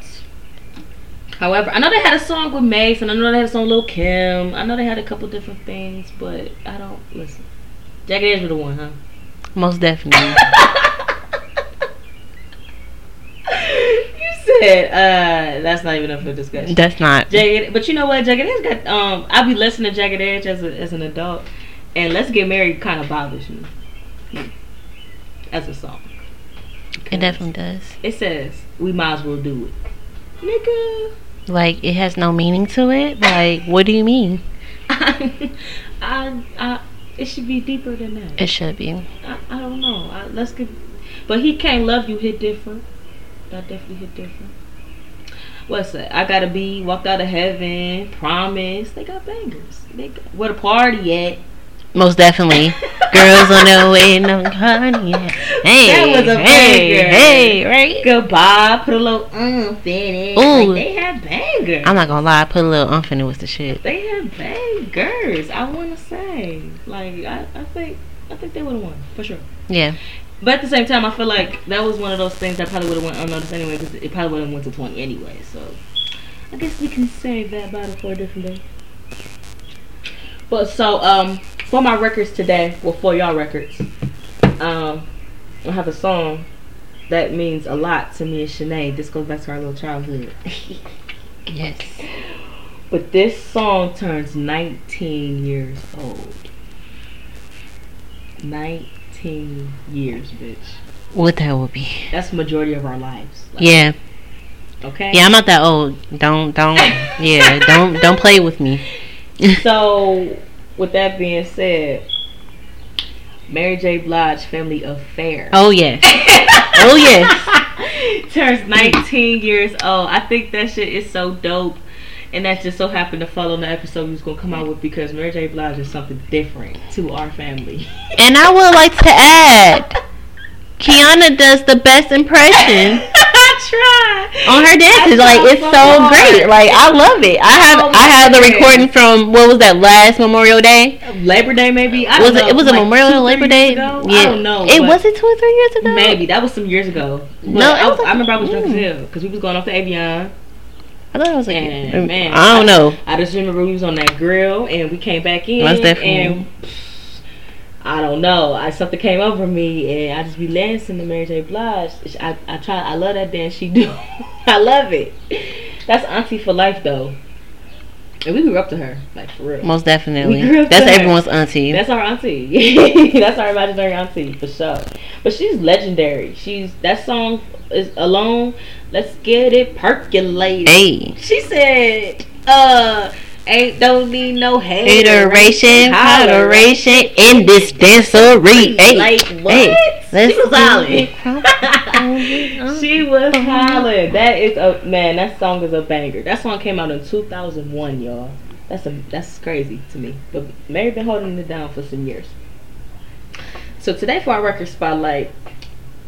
S1: however, I know they had a song with Mase, and I know they had a song with Lil Kim. I know they had a couple different things, but I don't listen. Jagged Edge was the one, huh?
S2: Most definitely.
S1: you said uh, that's not even up for discussion.
S2: That's not.
S1: Jagged, but you know what? Jagged Edge got um. I be listening to Jagged Edge as a, as an adult, and Let's Get Married kind of bothers me as a song.
S2: It definitely does.
S1: It says we might as well do it, nigga.
S2: Like it has no meaning to it. Like what do you mean?
S1: I, I, it should be deeper than that.
S2: It should be.
S1: I, I don't know. I, let's get, but he can't love you. Hit different. That definitely hit different. What's that? I gotta be walked out of heaven. Promise. They got bangers. They got, where the party at?
S2: Most definitely. Girls on their way, no cognac. Hey,
S1: That was a
S2: hey,
S1: banger.
S2: hey, right?
S1: Goodbye. Put a little umph in it.
S2: Ooh.
S1: Like, they have bangers.
S2: I'm not gonna lie, I put a little umph in it with the shit.
S1: they have bangers. I want to say, like, I, I think, I think they would have won for sure.
S2: Yeah.
S1: But at the same time, I feel like that was one of those things that probably would have went unnoticed anyway, because it probably would have went to twenty anyway. So I guess we can save that bottle for a different day. But so um, for my records today, well, for y'all records, um, I have a song that means a lot to me and Shanae. This goes back to our little childhood.
S2: Yes.
S1: But this song turns 19 years old. 19 years, bitch.
S2: What that would be?
S1: That's the majority of our lives. Like,
S2: Yeah.
S1: Okay.
S2: Yeah, I'm not that old. Don't, don't. Yeah, don't, don't play with me.
S1: So, with that being said, Mary J. Blige Family Affair
S2: Oh yeah. Oh yes.
S1: turns 19 years old. I think that shit is so dope. And that just so happened to fall on the episode we was gonna come out with because Mary J. Blige is something different to our family.
S2: And I would like to add, Kiana does the best impression
S1: I try.
S2: on her dances. Like it's
S1: so
S2: great. Like I love it. I have
S1: Oh,
S2: I have the recording from what was that last Memorial Day?
S1: Labor Day, maybe. I
S2: Was it? It was a Memorial
S1: two,
S2: Labor Day.
S1: ago?
S2: Yeah.
S1: I don't know.
S2: It was it two or three years ago.
S1: Maybe that was some years ago. But
S2: No,
S1: I,
S2: was like-
S1: I remember I was drunk as
S2: mm.
S1: hell because we was going off to Avion.
S2: I thought it was like.
S1: And, man,
S2: I don't know.
S1: I just remember we was on that grill and we came back in.
S2: Most definitely.
S1: And I don't know. I something came over me and I just be dancing to Mary J. Blige. I I try. I love that dance she do. I love it. That's auntie for life though. And we grew up to her, like for real.
S2: Most definitely.
S1: We grew up
S2: That's everyone's auntie.
S1: That's our auntie. That's our imaginary auntie for sure. But she's legendary. She's that song is alone. Let's get it percolated.
S2: hey.
S1: She said, uh, ain't don't need no
S2: Hateration, holleration in this dancery. Hey,
S1: Like what?
S2: hey,
S1: she was hollering. she was hollering. That is a man. That song is a banger. That song came out in 2001, y'all. That's a that's crazy to me. But Mary been holding it down for some years. So today for our record spotlight,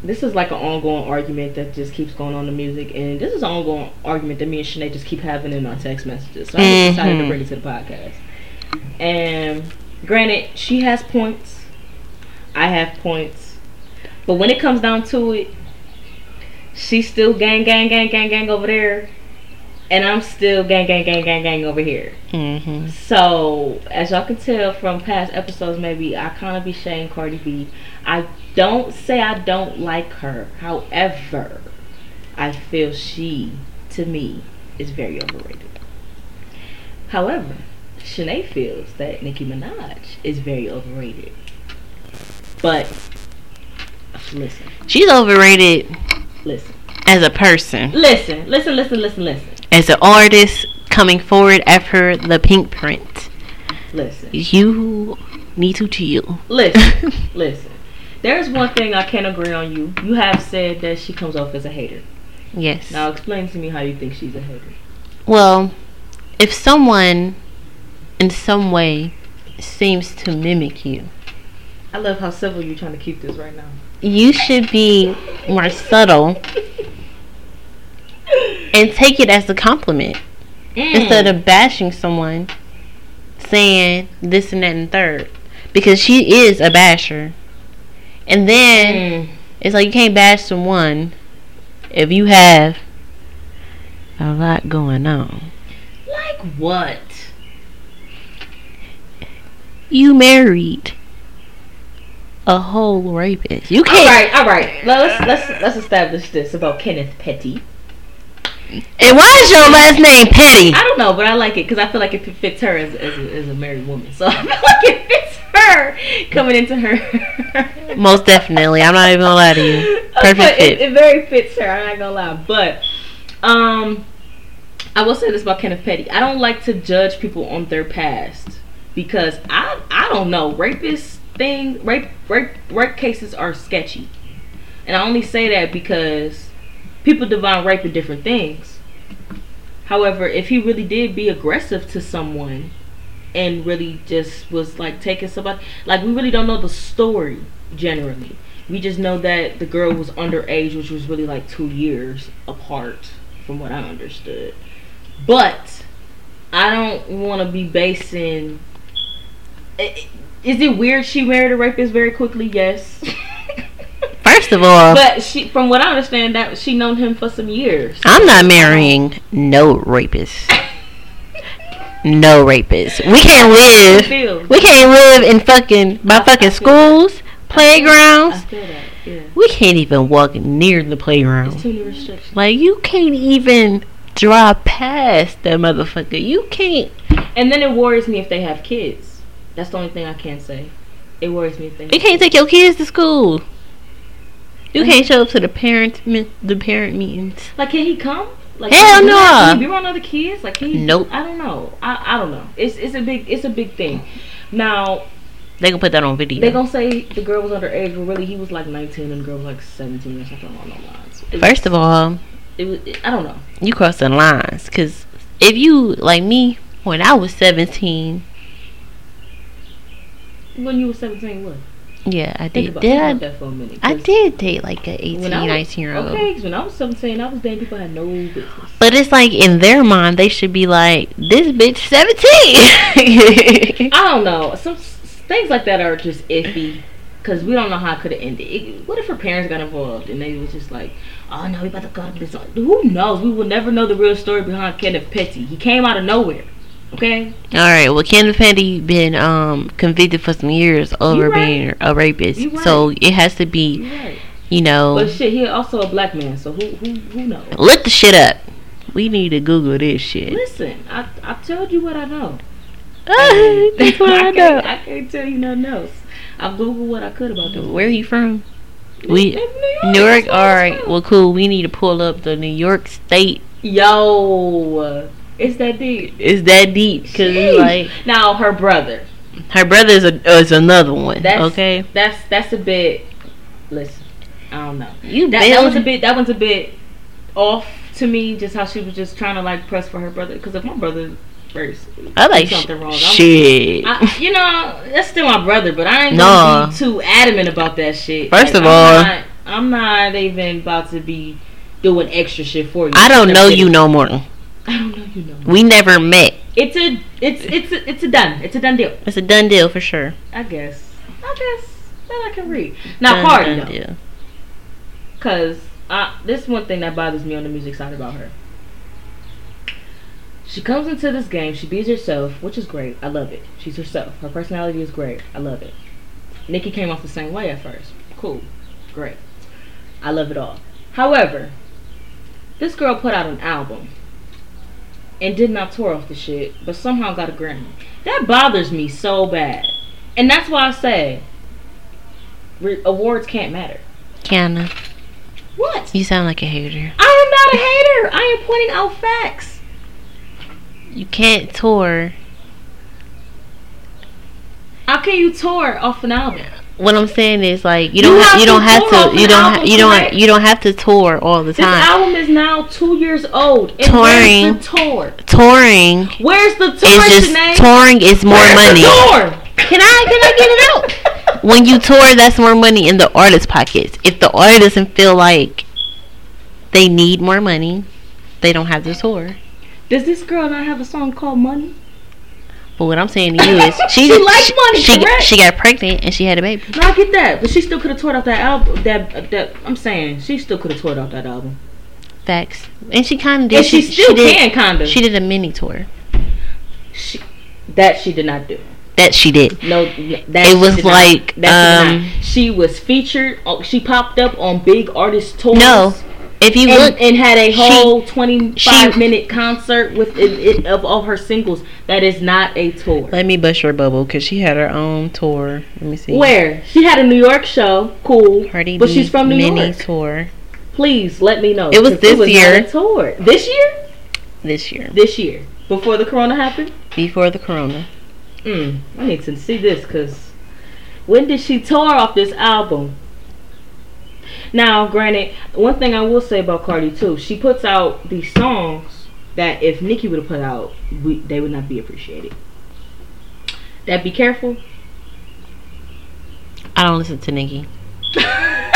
S1: this is like an ongoing argument that just keeps going on in music, and this is an ongoing argument that me and Shanae just keep having in our text messages. So I just decided to
S2: Mhm.
S1: bring it to the podcast. And granted, she has points, I have points, but when it comes down to it, she's still gang, gang, gang, gang, gang over there, and I'm still gang, gang, gang, gang, gang over here.
S2: Mm-hmm.
S1: So, as y'all can tell from past episodes, maybe I kind of be shame Cardi B. I don't say I don't like her. However, I feel she, to me, is very overrated. However, Shanae feels that Nicki Minaj is very overrated. But, listen,
S2: She's overrated
S1: listen,
S2: as a person,
S1: listen, listen, listen, listen, listen,
S2: as an artist coming forward after the Pinkprint.
S1: listen.
S2: You need to chill.
S1: Listen, listen. There's one thing I can't agree on you. You have said that she comes off as a hater.
S2: yes.
S1: Now explain to me how you think she's a hater.
S2: Well, if someone in some way seems to mimic you,
S1: I love how civil you're trying to keep this right now.
S2: you should be more subtle and take it as a compliment instead of bashing someone saying this and that and third because she is a basher and then
S1: Mm.
S2: it's like you can't bash someone if you have a lot going on
S1: Like what?
S2: you married a whole rapist you can't All
S1: right, all right. Let's let's let's establish this about Kenneth Petty.
S2: And why is your last name petty
S1: I don't know, but I like it because I feel like it fits her as as a, as a married woman. So I feel like it fits her coming into her.
S2: most definitely i'm not even gonna lie to you perfect
S1: But
S2: fit
S1: It, it very fits her. I'm not gonna lie, but um, I will say this about Kenneth Petty. I don't like to judge people on their past because I I don't know rapist thing rape rape rape cases are sketchy, and I only say that because people divine rape in different things. However, if he really did be aggressive to someone, and really just was like taking somebody. Like we really don't know the story generally. We just know that the girl was underage, which was really like two years apart, from what I understood. But I don't want to be basing. Eh, eh, is it weird she married a rapist very quickly? Yes.
S2: First of all,
S1: but she, from what I understand, that she known him for some years.
S2: I'm not marrying no rapist. No rapist. We can't live. We can't live in fucking by fucking schools,
S1: I
S2: playgrounds.
S1: that. Yeah.
S2: We can't even walk near the playground. Like you can't even drive past that motherfucker. You can't.
S1: And then it worries me if they have kids. That's the only thing I can say. It worries me if they.
S2: You can't take your kids to school. You can't show up to the parent the parent meetings.
S1: Like, can he come? Like,
S2: Hell no.
S1: Can he be around other kids? Like, can he?
S2: Nope.
S1: I don't know. I, I don't know. It's it's a big it's a big thing. Now
S2: they gonna put that on video.
S1: they gonna say the girl was underage, but really he was like 19 and the girl was like 17 or something along those lines. It,
S2: First of all,
S1: it was. It, I don't know.
S2: you crossing lines because if you like me when I was 17,
S1: When you were 17, what?
S2: Yeah, I
S1: Think
S2: did.
S1: about,
S2: Did
S1: think
S2: I?
S1: that for a minute.
S2: I did date like an 18,
S1: was-
S2: 19 year old.
S1: Okay, 'cause when I was 17, I was dating people I had no business.
S2: But it's like in their mind, they should be like, this bitch 17.
S1: I don't know. Some s- things like that are just iffy because we don't know how it could have ended. It, what if her parents got involved and they was just like, "Oh no, we about to go to this." Who knows? We will never know the real story behind Kenneth Petty. He came out of nowhere. Okay.
S2: All right. Well, Kenneth Petty been um convicted for some years over
S1: right.
S2: being a rapist,
S1: right.
S2: so it has to be,
S1: right.
S2: you know,
S1: But shit, he also a black man, so who who who knows?
S2: look the shit up. We need to Google this shit.
S1: Listen, I I told you what I know.
S2: That's what I know.
S1: Can't, I can't tell you nothing else. I googled what I could about them.
S2: Where are you from? We New York.
S1: That's where
S2: All right. Well, cool. We need to pull up the New York State.
S1: Yo, it's that deep.
S2: It's that deep? Cause
S1: Jeez.
S2: like
S1: now her brother.
S2: her brother is a is another one.
S1: That's
S2: okay.
S1: That's that's a bit. Listen, I don't know.
S2: You
S1: That, that was a bit. That one's a bit off to me. Just how she was just trying to like press for her brother. Because if my brother first,
S2: I like
S1: something wrong. I'm-
S2: shit.
S1: I, you know, that's still my brother, but I ain't
S2: Nah.
S1: gonna be too adamant about that shit.
S2: First of
S1: I'm
S2: all-
S1: not, I'm not even about to be doing extra shit for you.
S2: I don't know you no more.
S1: I you know.
S2: We never met.
S1: It's a, it's, it's, a, it's a done. It's a done deal.
S2: It's a done deal for sure.
S1: I guess. I guess that I can read. Now,
S2: Done,
S1: Cardi
S2: done
S1: though.
S2: deal.
S1: Cause uh, this one thing that bothers me on the music side about her. She comes into this game, she beats herself, which is great. I love it. She's herself. Her personality is great. I love it. Nicki came off the same way at first. Cool. Great. I love it all. However, this girl put out an album and did not tour off the shit, but somehow got a Grammy. That bothers me so bad. And that's why I say re- awards can't matter.
S2: Kiana,
S1: What?
S2: you sound like a hater.
S1: I am not a hater. I am pointing out facts.
S2: You can't tour.
S1: How can you tour off an album?
S2: What I'm saying is like you
S1: You
S2: don't ha-
S1: have
S2: you
S1: to
S2: don't have
S1: tour
S2: to you don't ha- you don't
S1: correct?
S2: you don't have to tour all the time.
S1: This album is now two years old. And
S2: Touring.
S1: Tour?
S2: Touring
S1: Where's the tour,
S2: is just touring is more
S1: Where's
S2: money.
S1: Tour?
S2: Can I can I get it out? when you tour, that's more money in the artist's pockets. If the artist doesn't feel like they need more money, they don't have to tour.
S1: Does this girl not have a song called Money?
S2: But what I'm saying to you is, she
S1: She likes money,
S2: She,
S1: correct?
S2: she got pregnant and she had a baby.
S1: No, I get that, but she still could have toured off that album. That that I'm saying, she still could have toured off that album.
S2: Facts. And she kind of did.
S1: And she, still
S2: did,
S1: can, kind of.
S2: She did a mini tour.
S1: She, that she did not do.
S2: That she did.
S1: No, that
S2: It was
S1: not-
S2: like,
S1: that she
S2: um,
S1: she was featured. oh, She popped up on big artist tours.
S2: No, If you
S1: and,
S2: look,
S1: and had a
S2: she-
S1: whole 25
S2: she-
S1: minute concert with it, it, of all her singles. That is not a tour.
S2: let me bust your bubble because she had her own tour. Let me see.
S1: Where she had a New York show, cool, but she's from New
S2: mini
S1: York.
S2: tour
S1: Please let me know.
S2: It was this
S1: not
S2: year.
S1: a tour this year.
S2: this year
S1: This year, before the corona happened.
S2: before the corona.
S1: Mm, I need to see this because when did she tour off this album? Now, granted, one thing I will say about Cardi too, she puts out these songs that if Nicki would have put out, we, they would not be appreciated. That be careful.
S2: I don't listen to Nicki. I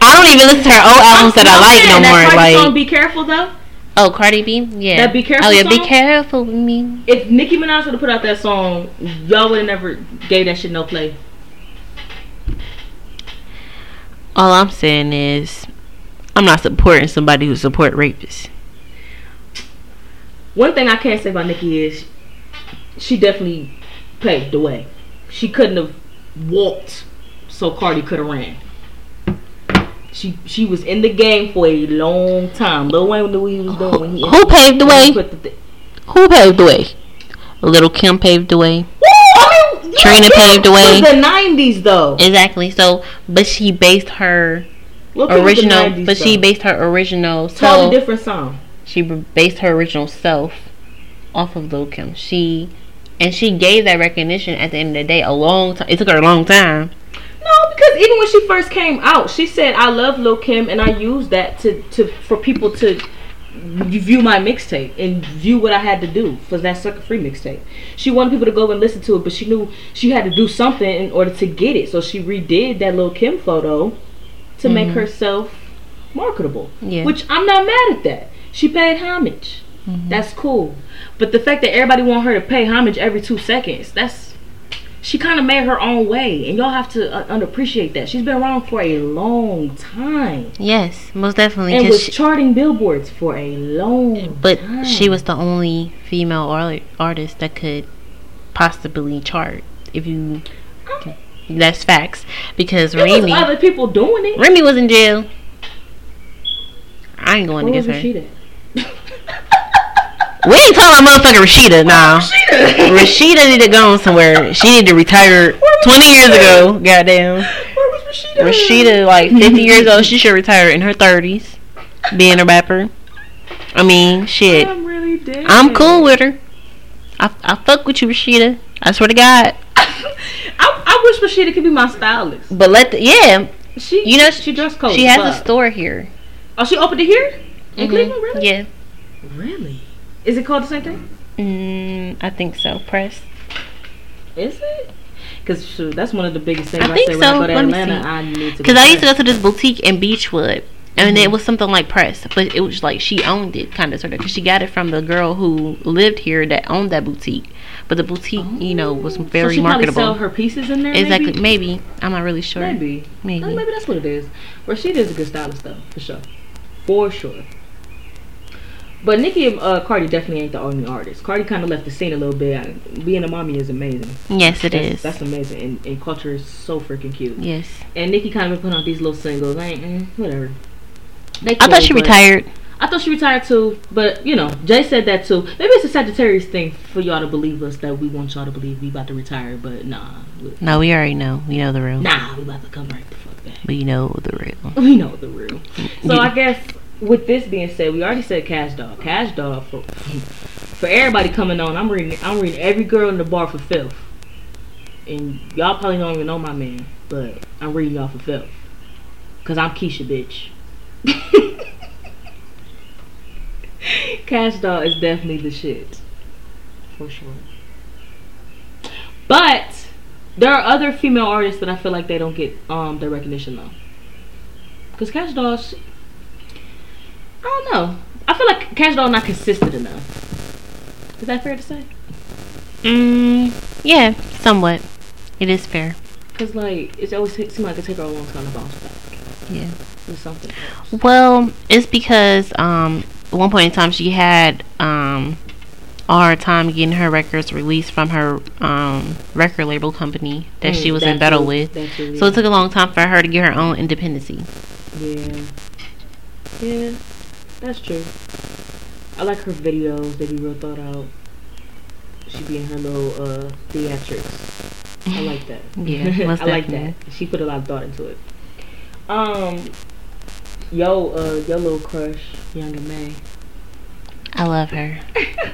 S2: don't even listen to her old albums that I like no
S1: that
S2: more.
S1: Cardi
S2: Like,
S1: song, be careful though.
S2: oh, Cardi B, yeah.
S1: That Be Careful
S2: Oh yeah, be careful with me.
S1: If Nicki Minaj would have put out that song, y'all would have never gave that shit no play.
S2: All I'm saying is, I'm not supporting somebody who support rapists.
S1: One thing I can't say about Nicki is she definitely paved the way. She couldn't have walked so Cardi could have ran. She she was in the game for a long time. Lil Wayne knew what he was doing when he
S2: Who paved the way?
S1: the thi-
S2: Who paved the way? Little Kim paved the way.
S1: Woo!
S2: Trina paved the way.
S1: Was the nineties though.
S2: Exactly. So, but she based her
S1: Lil' Kim was the
S2: original,
S1: 90s,
S2: but she based her original
S1: totally
S2: self.
S1: different song.
S2: She based her original self off of Lil Kim. She and she gave that recognition at the end of the day a long time. It took her a long time.
S1: No, because even when she first came out, she said, "I love Lil Kim, and I use that to to for people to view my mixtape and view what I had to do for that Sucka Free mixtape." She wanted people to go and listen to it, but she knew she had to do something in order to get it. So she redid that little Kim photo to make mm-hmm. herself marketable.
S2: Yeah.
S1: Which I'm not mad at that. She paid homage. Mm-hmm. That's cool. But the fact that everybody want her to pay homage every two seconds, that's she kind of made her own way, and y'all have to uh, unappreciate that. She's been around for a long time
S2: Yes, most definitely.
S1: and was
S2: she-
S1: charting billboards for a long.
S2: but
S1: time.
S2: she was the only female ar- artist that could possibly chart. If you, that's facts. Because
S1: There was
S2: Remy,
S1: other people doing it.
S2: Remy was in jail. I ain't going
S1: Where
S2: to get her.
S1: Rasheeda?
S2: We ain't talking about motherfucking Rasheeda now. Rasheeda need to go on somewhere. She need to retire 20 years ago. Goddamn.
S1: Where was Rasheeda?
S2: Rasheeda, like 50 years old, she should retire in her 30s. Being a rapper. I mean, shit.
S1: I'm really dead.
S2: I'm cool with her. I, I fuck with you, Rasheeda. I swear to God.
S1: I, I wish Rasheeda could be my stylist.
S2: But let the, yeah,
S1: She,
S2: You know,
S1: she dress code.
S2: she has a store here.
S1: Oh, she opened it here in
S2: Mhm.
S1: Cleveland. Really?
S2: Yeah.
S1: Really? Is it called the same thing?
S2: Mm, I think so. Press.
S1: Is it? Because that's one of the biggest things
S2: I
S1: I,
S2: think
S1: say when I
S2: so.
S1: go to
S2: Let me
S1: Atlanta.
S2: see.
S1: I need to.
S2: Because I used to go to this boutique in Beachwood. And
S1: Mhm.
S2: it was something like press, but it was like she owned it, kind of sort of, because she got it from the girl who lived here that owned that boutique. But the boutique, you know, was
S1: so
S2: very
S1: she probably
S2: marketable.
S1: sell her pieces in there.
S2: exactly,
S1: Maybe.
S2: maybe. I'm not really sure.
S1: Maybe.
S2: Maybe.
S1: Uh, maybe that's what it is. Rasheeda is a good stylist though, for sure, for sure. But Nicki and uh, Cardi definitely ain't the only artist. Cardi kind of left the scene a little bit. Being a mommy is amazing.
S2: Yes, it
S1: that's,
S2: is.
S1: That's amazing, and, and Kulture is so freaking cute.
S2: yes.
S1: And Nicki kind of been putting out these little singles. I ain't, mm, whatever. They
S2: I thought she retired.
S1: I thought she retired too, but you know, Jay said that too. Maybe it's a Sagittarius thing for y'all to believe us that we want y'all to believe we about to retire, but nah, we-
S2: No, we already know. We know the real.
S1: nah, we about to come right the fuck back.
S2: We know the real.
S1: We know the real. So
S2: Yeah.
S1: I guess with this being said, we already said Kash Doll. Kash Doll for for everybody coming on. I'm reading. I'm reading every girl in the bar for filth, and y'all probably don't even know my man, but I'm reading y'all for filth, cause I'm Keisha, bitch. Kash Doll is definitely the shit, for sure. But there are other female artists that I feel like they don't get um their recognition though. Cause Kash Doll, I don't know. I feel like Kash Doll not consistent enough. Is that fair to say?
S2: Mm, yeah, somewhat. It is fair.
S1: Cause like it always seems like it take her a long time to bounce back
S2: Yeah.
S1: with something. else.
S2: Well, it's because um, at one point in time she had um, a hard time getting her records released from her um, record label company that she
S1: Mm,
S2: was in battle
S1: too,
S2: with. So it took a long time for her to get her own independency.
S1: Yeah. Yeah, that's true. I like her videos. They be real thought out. She be in her little uh theatrics. I like that.
S2: Yeah,
S1: I like that. She put a lot of thought into it. Um, yo, uh, your little crush, Young M.A.
S2: I love her.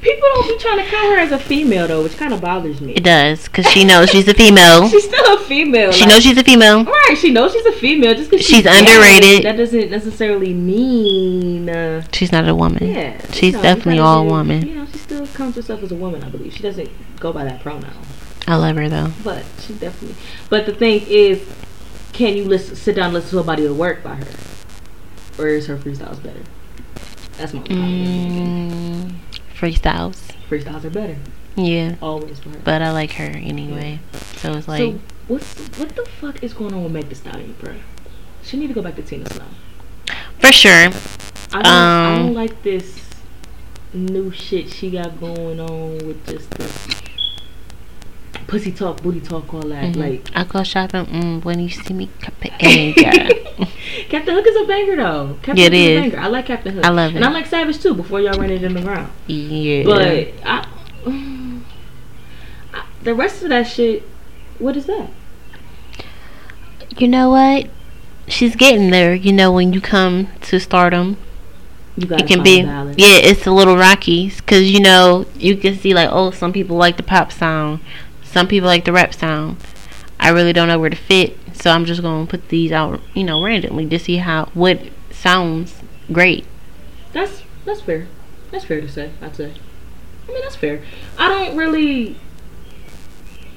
S1: People don't be trying to count her as a female though, which kind of bothers me.
S2: It does because she knows she's a female.
S1: She's still a female.
S2: She
S1: like-
S2: knows she's a female.
S1: Right, she knows she's a female. Just because
S2: She's underrated.
S1: that doesn't necessarily mean. Uh,
S2: She's not a woman.
S1: yeah,
S2: She's definitely all
S1: do-
S2: woman.
S1: You know, she still counts herself as a woman. I believe she doesn't go by that pronoun,
S2: I love her though.
S1: but she definitely. But the thing is, can you listen, sit down and listen to a body of work by her, or is her freestyles better? That's my.
S2: Mm, freestyles.
S1: Freestyles are better
S2: Yeah,
S1: always her.
S2: but I like her anyway. So it's like
S1: so what's what the fuck is going on with Meg Thee Stallion, bro? She need to go back to Tina Snow.
S2: for sure.
S1: I don't, I
S2: Um,
S1: don't like this new shit she got going on with just the pussy talk, booty talk, all that.
S2: Mhm.
S1: Like
S2: I go shopping mm, when you see me. Anger.
S1: Captain Hook is a banger though. Captain
S2: Yeah,
S1: Hook
S2: it
S1: is a banger. I like Captain Hook.
S2: I love it,
S1: And I like Savage too. Before y'all ran it in the ground,
S2: yeah.
S1: but I, I, the rest of that shit, what is that?
S2: you know what? She's getting there. You know when you come to stardom,
S1: You
S2: it can be yeah. It's a little rocky because you know you can see like oh some people like the pop sound, some people like the rap sound. I really don't know where to fit, so I'm just gonna put these out, you know, randomly to see how what sounds great.
S1: That's that's fair. That's fair to say. I'd say. I mean, that's fair. I don't really.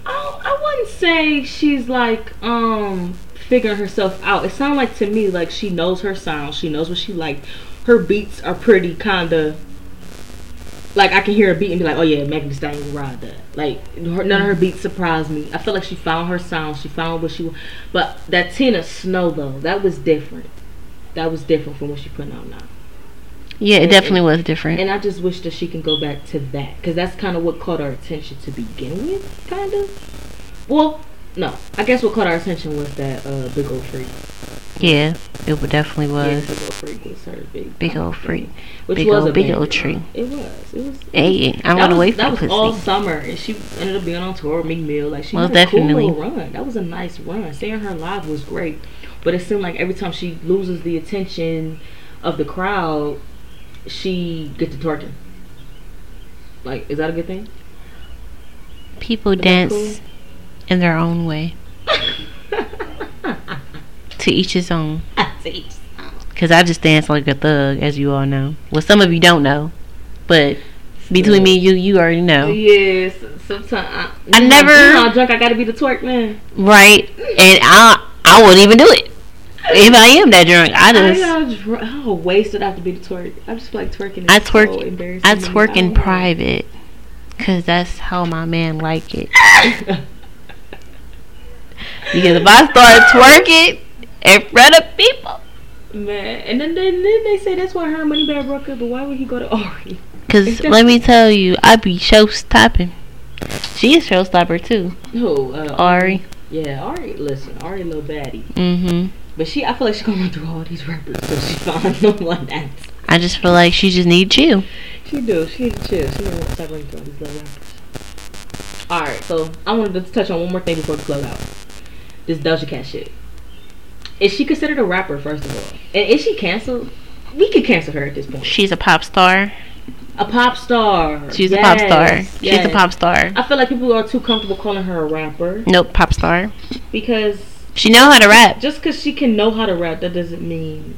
S1: I I wouldn't say she's like um figuring herself out. It sounds like to me like she knows her sound. She knows what she like. Her beats are pretty kind of. Like I can hear a beat and be like, oh yeah, Megan Thee Stallion will ride that. Like her, none of her beats surprise me. I feel like she found her sound. She found what she. But that Tina Snow though, that was different. That was different from what she putting out now.
S2: Yeah, it
S1: And-
S2: definitely was different.
S1: And I just wish that she can go back to that because that's kind of what caught our attention to begin with, kind of. Well, no, I guess what caught our attention was that uh, big old freak.
S2: Yeah, it definitely
S1: Yeah,
S2: was.
S1: big old freak was her big.
S2: Big old freak.
S1: Which
S2: Big
S1: was
S2: old-
S1: a
S2: big old tree.
S1: It was. It was.
S2: Hey, I'm gonna wait for
S1: That was all summer, and she ended up being on tour with Meek Mill. Like she
S2: Most
S1: had a cool
S2: definitely.
S1: run. That was a nice run. Seeing her live was great, but it seemed like every time she loses the attention of the crowd, she gets to twerking. Like, is that a good thing?
S2: People
S1: that
S2: dance
S1: cool?
S2: in their own way. To each his own. Cause I just dance like a thug, as you all know. Well, some of you don't know, but between me and you, you already know,
S1: Yes, sometimes uh, I,
S2: I never-
S1: You know, I'm drunk. I gotta be the twerk man.
S2: right? And I, I wouldn't even do it if I am that drunk. I just,
S1: I, dr- how wasted I have to be the twerk. I just feel like twerking.
S2: I twerk,
S1: So embarrassing
S2: I twerk in private, cause that's how my man like it. Because if I start twerking in front of people,
S1: Man, and then, then then they say that's why her and Moneybagg broke up. But why would he go to Ari?
S2: cause let me tell you, I be show stopping. She is show stopper too,
S1: Who? Uh,
S2: Ari.
S1: Yeah, Ari. Listen, Ari, little baddie.
S2: Mhm.
S1: But she, I feel like she's gonna run through all these rappers so she finds no one that's.
S2: I just feel like she just needs you.
S1: She do. She need to chill. She need to stop running through all these little rappers. All right, so I wanted to touch on one more thing before we close out. This Doja Cat shit. Is she considered a rapper first of all? And is she canceled? We could cancel her at this point.
S2: She's a pop star.
S1: A pop star.
S2: She's a pop star.
S1: Yes,
S2: She's a pop star.
S1: I feel like people are too comfortable calling her a rapper
S2: Nope, pop star.
S1: because
S2: She know how to rap.
S1: just because she can know how to rap, that doesn't mean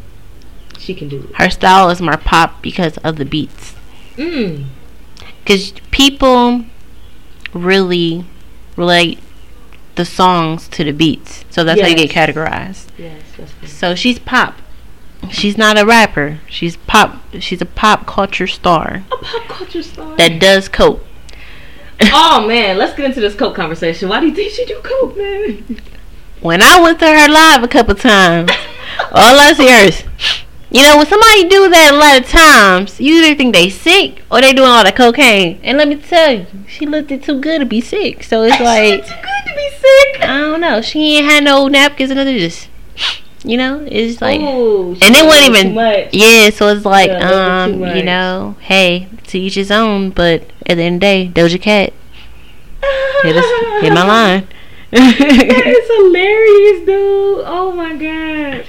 S1: she can do it.
S2: Her style is more pop because of the beats.
S1: Mm.
S2: Because people really relate the songs to the beats. So that's how you get categorized.
S1: Yes, that's.
S2: So she's pop. She's not a rapper. She's pop. She's a pop culture star
S1: A pop culture star.
S2: that does coke.
S1: oh man, let's get into this coke conversation. Why do you think she do coke, man?
S2: When I went to her live a couple times, all I see her is, you know, when somebody do that a lot of times, you either think they sick or they doing all the cocaine. And let me tell you, she looked it too good to be sick. So it's like,
S1: sick.
S2: I don't know. She ain't had no napkins and nothing. Just, you know, it's like,
S1: Ooh,
S2: and it wasn't even, yeah. So it's like,
S1: Yeah, a little bit
S2: um, you know, hey, to each his own. But at the end of the day, Doja Cat hit us, hit my line.
S1: that is hilarious, dude. Oh my god.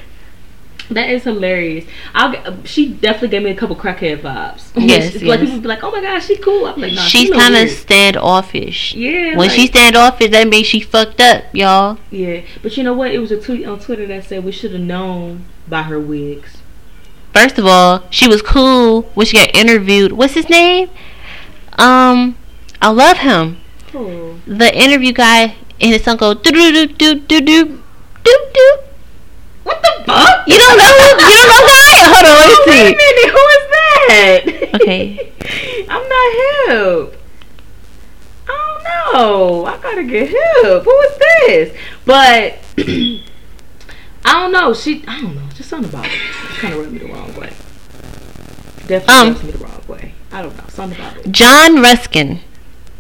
S1: That is hilarious. I'll. She definitely gave me a couple crackhead vibes.
S2: Yes,
S1: Like
S2: yes.
S1: people be like, "Oh my gosh, she cool." I'm like, "Nah,
S2: She's
S1: she
S2: kind of standoffish.
S1: Yeah.
S2: When
S1: like-
S2: she standoffish, that means she fucked up, y'all.
S1: Yeah, but you know what? It was a tweet on Twitter that said we should have known by her wigs.
S2: First of all, she was cool when she got interviewed. What's his name? Um, I love him.
S1: Oh.
S2: The interview guy and his son go do do do do do do do do.
S1: What the fuck?
S2: You don't know? who- You don't know guy? Hold on, let me
S1: Wait a
S2: see.
S1: minute, who is that?
S2: Okay.
S1: I'm not hip. I don't know. I gotta get hip. Who is this? But I don't know. She, I don't know. Just something about it. Kind of rubbed me the wrong way. Definitely
S2: Um.
S1: rubs me the wrong way. I don't know. Something about it.
S2: John Ruskin,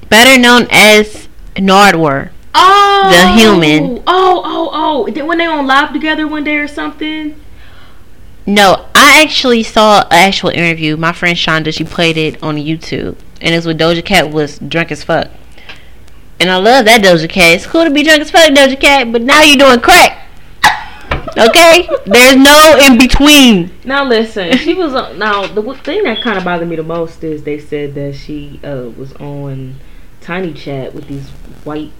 S2: better known as Nardwuar.
S1: Oh,
S2: The human.
S1: Oh, oh, oh! When they on live together one day or something.
S2: No, I actually saw an actual interview. My friend Shonda, she played it on YouTube, and it's with Doja Cat was drunk as fuck. And I love that Doja Cat. It's cool to be drunk as fuck, Doja Cat, but now you're doing crack. Okay, there's no in between.
S1: Now listen, she was on. Now the thing that kind of bothered me the most is they said that she uh, was on Tinychat with these white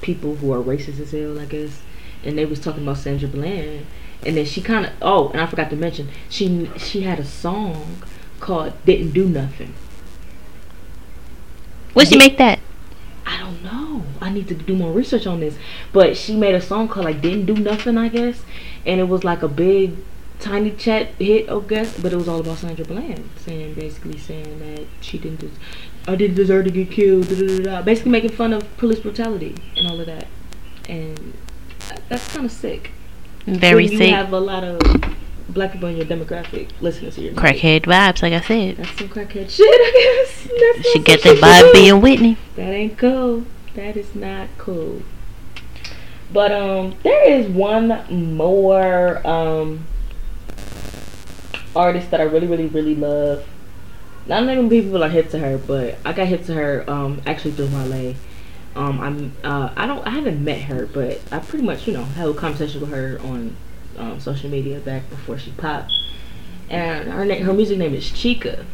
S1: people who are racist as hell, I guess, and they was talking about Sandra Bland, and then she kind of oh, and I forgot to mention she she had a song called "Didn't Do Nothing."
S2: Would she make that?
S1: I don't know. I need to do more research on this. But she made a song called like "Didn't Do Nothing," I guess, and it was like a big Tinychat hit, I guess. But it was all about Sandra Bland, saying basically saying that she didn't, des- I didn't deserve to get killed. Da, da, da. Basically making fun of police brutality and all of that, and that's kind of sick.
S2: Very
S1: when you
S2: sick.
S1: have a lot of black people in your demographic listening to your.
S2: Crackhead vibes, like I said.
S1: That's some crackhead shit, I guess. That's
S2: She get the vibe being Whitney.
S1: That ain't cool. That is not cool. But um there is one more um artist that I really, really, really love. Not many people are hip to her, but I got hip to her um actually through Wale. Um I'm uh I don't I haven't met her, but I pretty much, you know, had a conversation with her on um, social media back before she popped. And her name her music name is Chika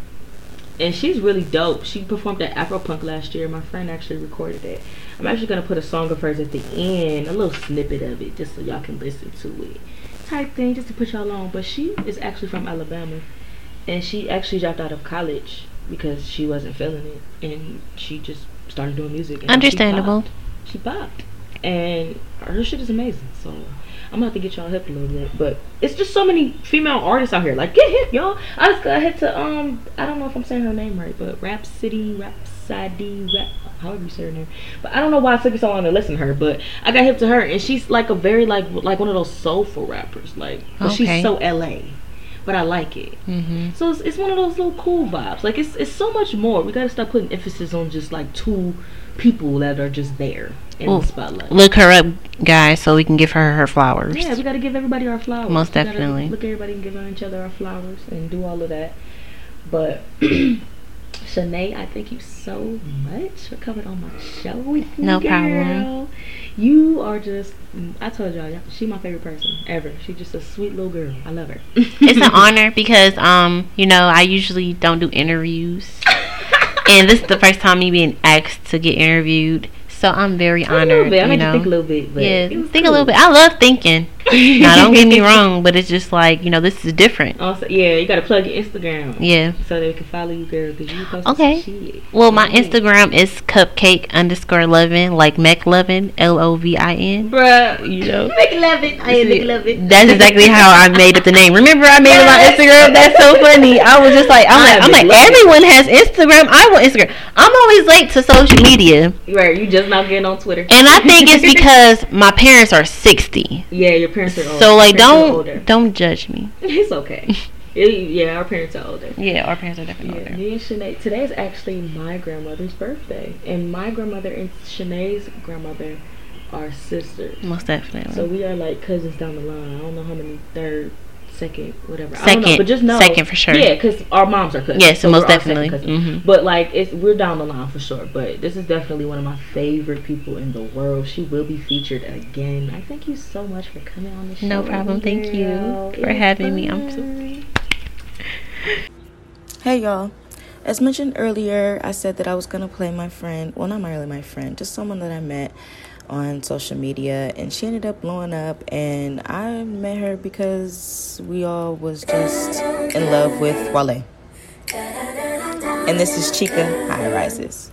S1: and she's really dope. She performed at Afropunk last year. My friend actually recorded it. I'm actually gonna put a song of hers at the end, a little snippet of it, just so y'all can listen to it. Type thing, just to put y'all on. But she is actually from Alabama, and she actually dropped out of college because she wasn't feeling it, and she just started doing music. and she
S2: Understandable.
S1: popped. She popped, and her shit is amazing. So. I'm gonna have to get y'all hip a little bit, but it's just so many female artists out here. Like, get hip, y'all. I just got hit to um, I don't know if I'm saying her name right, but Rapsody, Rapsody, Rap, however you say her name. But I don't know why it took me so long to listen to her. But I got hip to her, and she's like a very like like one of those soulful rappers. Like, but
S2: Okay.
S1: she's so LA, but I like it.
S2: Mm-hmm.
S1: So it's, it's one of those little cool vibes. Like it's it's so much more. We gotta stop putting emphasis on just like two people that are just there in
S2: Ooh.
S1: the spotlight.
S2: Look her up, guys, so we can give her her flowers.
S1: Yeah, we gotta give everybody our flowers.
S2: Most
S1: We
S2: definitely.
S1: Look, everybody and give each other our flowers and do all of that. But Shanae, I thank you so much for coming on my show with me.
S2: No
S1: girl.
S2: problem.
S1: You are just, I told y'all, she my favorite person ever. She's just a sweet little girl. I love her.
S2: it's an honor because um you know I usually don't do interviews, and this is the first time me being asked to get interviewed. So I'm very honored.
S1: A little bit. I made you
S2: know,
S1: think a little bit. But
S2: yeah, think a little bit. I love thinking. Now don't get me wrong, but it's just like you know this is different.
S1: Also, yeah, you gotta plug your Instagram.
S2: Yeah.
S1: So they can follow you, girl, because you post
S2: Okay. Well, my
S1: Yeah.
S2: Instagram is cupcake underscore lovin, like McLovin, L O V I N.
S1: Bruh,
S2: You know.
S1: Make love it. I am.
S2: That's exactly how I made up the name. Remember, I made it on Instagram. That's so funny. I was just like, I'm like, I'm like, everyone has Instagram. I want Instagram. I'm always late to social media,
S1: Right, you just now getting on Twitter.
S2: and I think it's because my parents are 60.
S1: yeah, your parents are older.
S2: So like,
S1: Your parents older.
S2: don't don't judge me.
S1: It's okay. It- yeah, our parents are older.
S2: Yeah, our parents are definitely
S1: Yeah,
S2: older.
S1: me and Shanae. Today is actually my grandmother's birthday, and my grandmother and Shanae's grandmother are sisters.
S2: Most definitely.
S1: So we are like cousins down the line. I don't know how many third second, whatever. I don't know,
S2: Second.
S1: but just know
S2: Second for sure.
S1: Yeah, because our moms are cousins.
S2: Yes,
S1: so
S2: most
S1: we're second
S2: definitely.
S1: cousins.
S2: Mhm.
S1: But like, it's we're down the line for sure. But this is definitely one of my favorite people in the world. She will be featured again. I thank you so much for coming on the show.
S2: No problem. Thank you.
S1: It
S2: for
S1: was
S2: having me. I'm so-
S1: fun.
S4: Hey y'all. As mentioned earlier, I said that I was gonna play my friend, well, not really my friend, just someone that I met on social media, and she ended up blowing up. And I met her because we all was just in love with Wale. And this is Chika High Rises.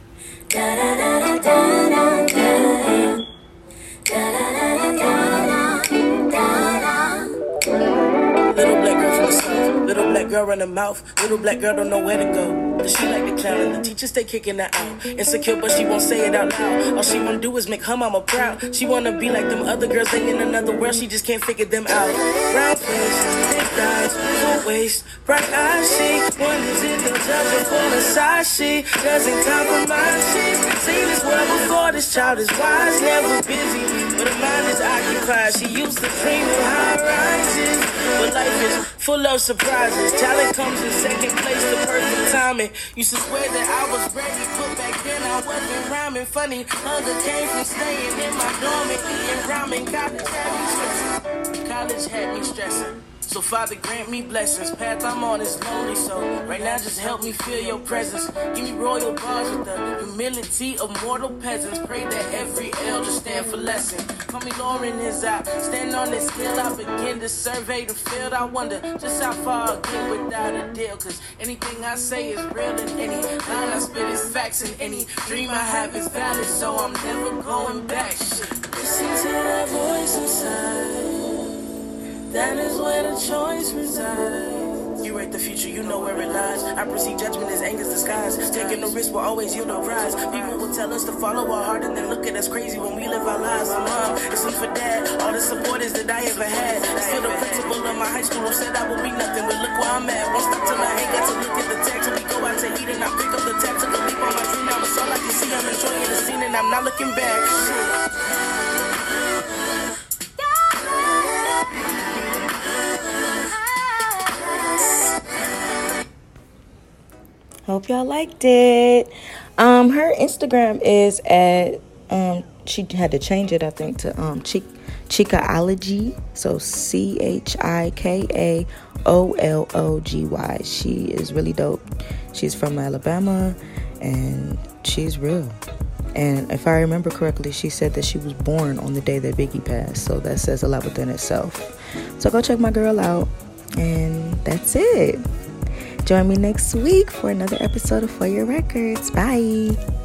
S5: Girl run her mouth, little black girl don't know where to go. She like the clown and the teachers stay kicking her out. Insecure, but she won't say it out loud. All she wanna do is make her mama proud. She wanna be like them other girls, they in another world, she just can't figure them out. Round face, big thighs, full waist, bright eyes, she wonders if they'll judge her for the size. She doesn't compromise. She's seen this world before. This child is wise, never busy, but her mind is occupied. She used to dream of high rises, but life is full of surprises. Talent comes in second place, the perfect timing. Used to swear that I was ready, but back then I wasn't rhyming. Funny, hunger came from staying in my dorm and eating ramen. College had me stressing. College had me stressing. So Father grant me blessings. Path I'm on is lonely, so right now just help me feel your presence. Give me royal bars with the humility of mortal peasants. Pray that every elder stand for lesson. Call me Lauren is out. Stand on this hill, I begin to survey the field. I wonder just how far I'll get without a deal. Cause anything I say is real and any line I spit is facts and any dream I have is valid. So I'm never going back. Listen to that voice inside. That is where the choice resides. You write the future, you know where it lies. I perceive judgment as anger's disguise. Taking the risk will always yield a prize. People will tell us to follow our heart and then look at us crazy when we live our lives. My mom, it's for dad. All the supporters that I ever had. For the principal of my high school said I would be nothing, but look where I'm at. Won't stop till I ain't got to look at the text. We go out to eat and I pick up the tab, took a leap on my dream. Now it's all I can see. I'm enjoying the scene and I'm not looking back. Shit.
S4: Hope y'all liked it. Um, her Instagram is at um she had to change it I think to um Chick Chikaology. So C H I K A O L O G Y. She is really dope. She's from Alabama and she's real. And if I remember correctly, she said that she was born on the day that Biggie passed. So that says a lot within itself. So go check my girl out. And that's it. Join me next week for another episode of For Your Records. Bye.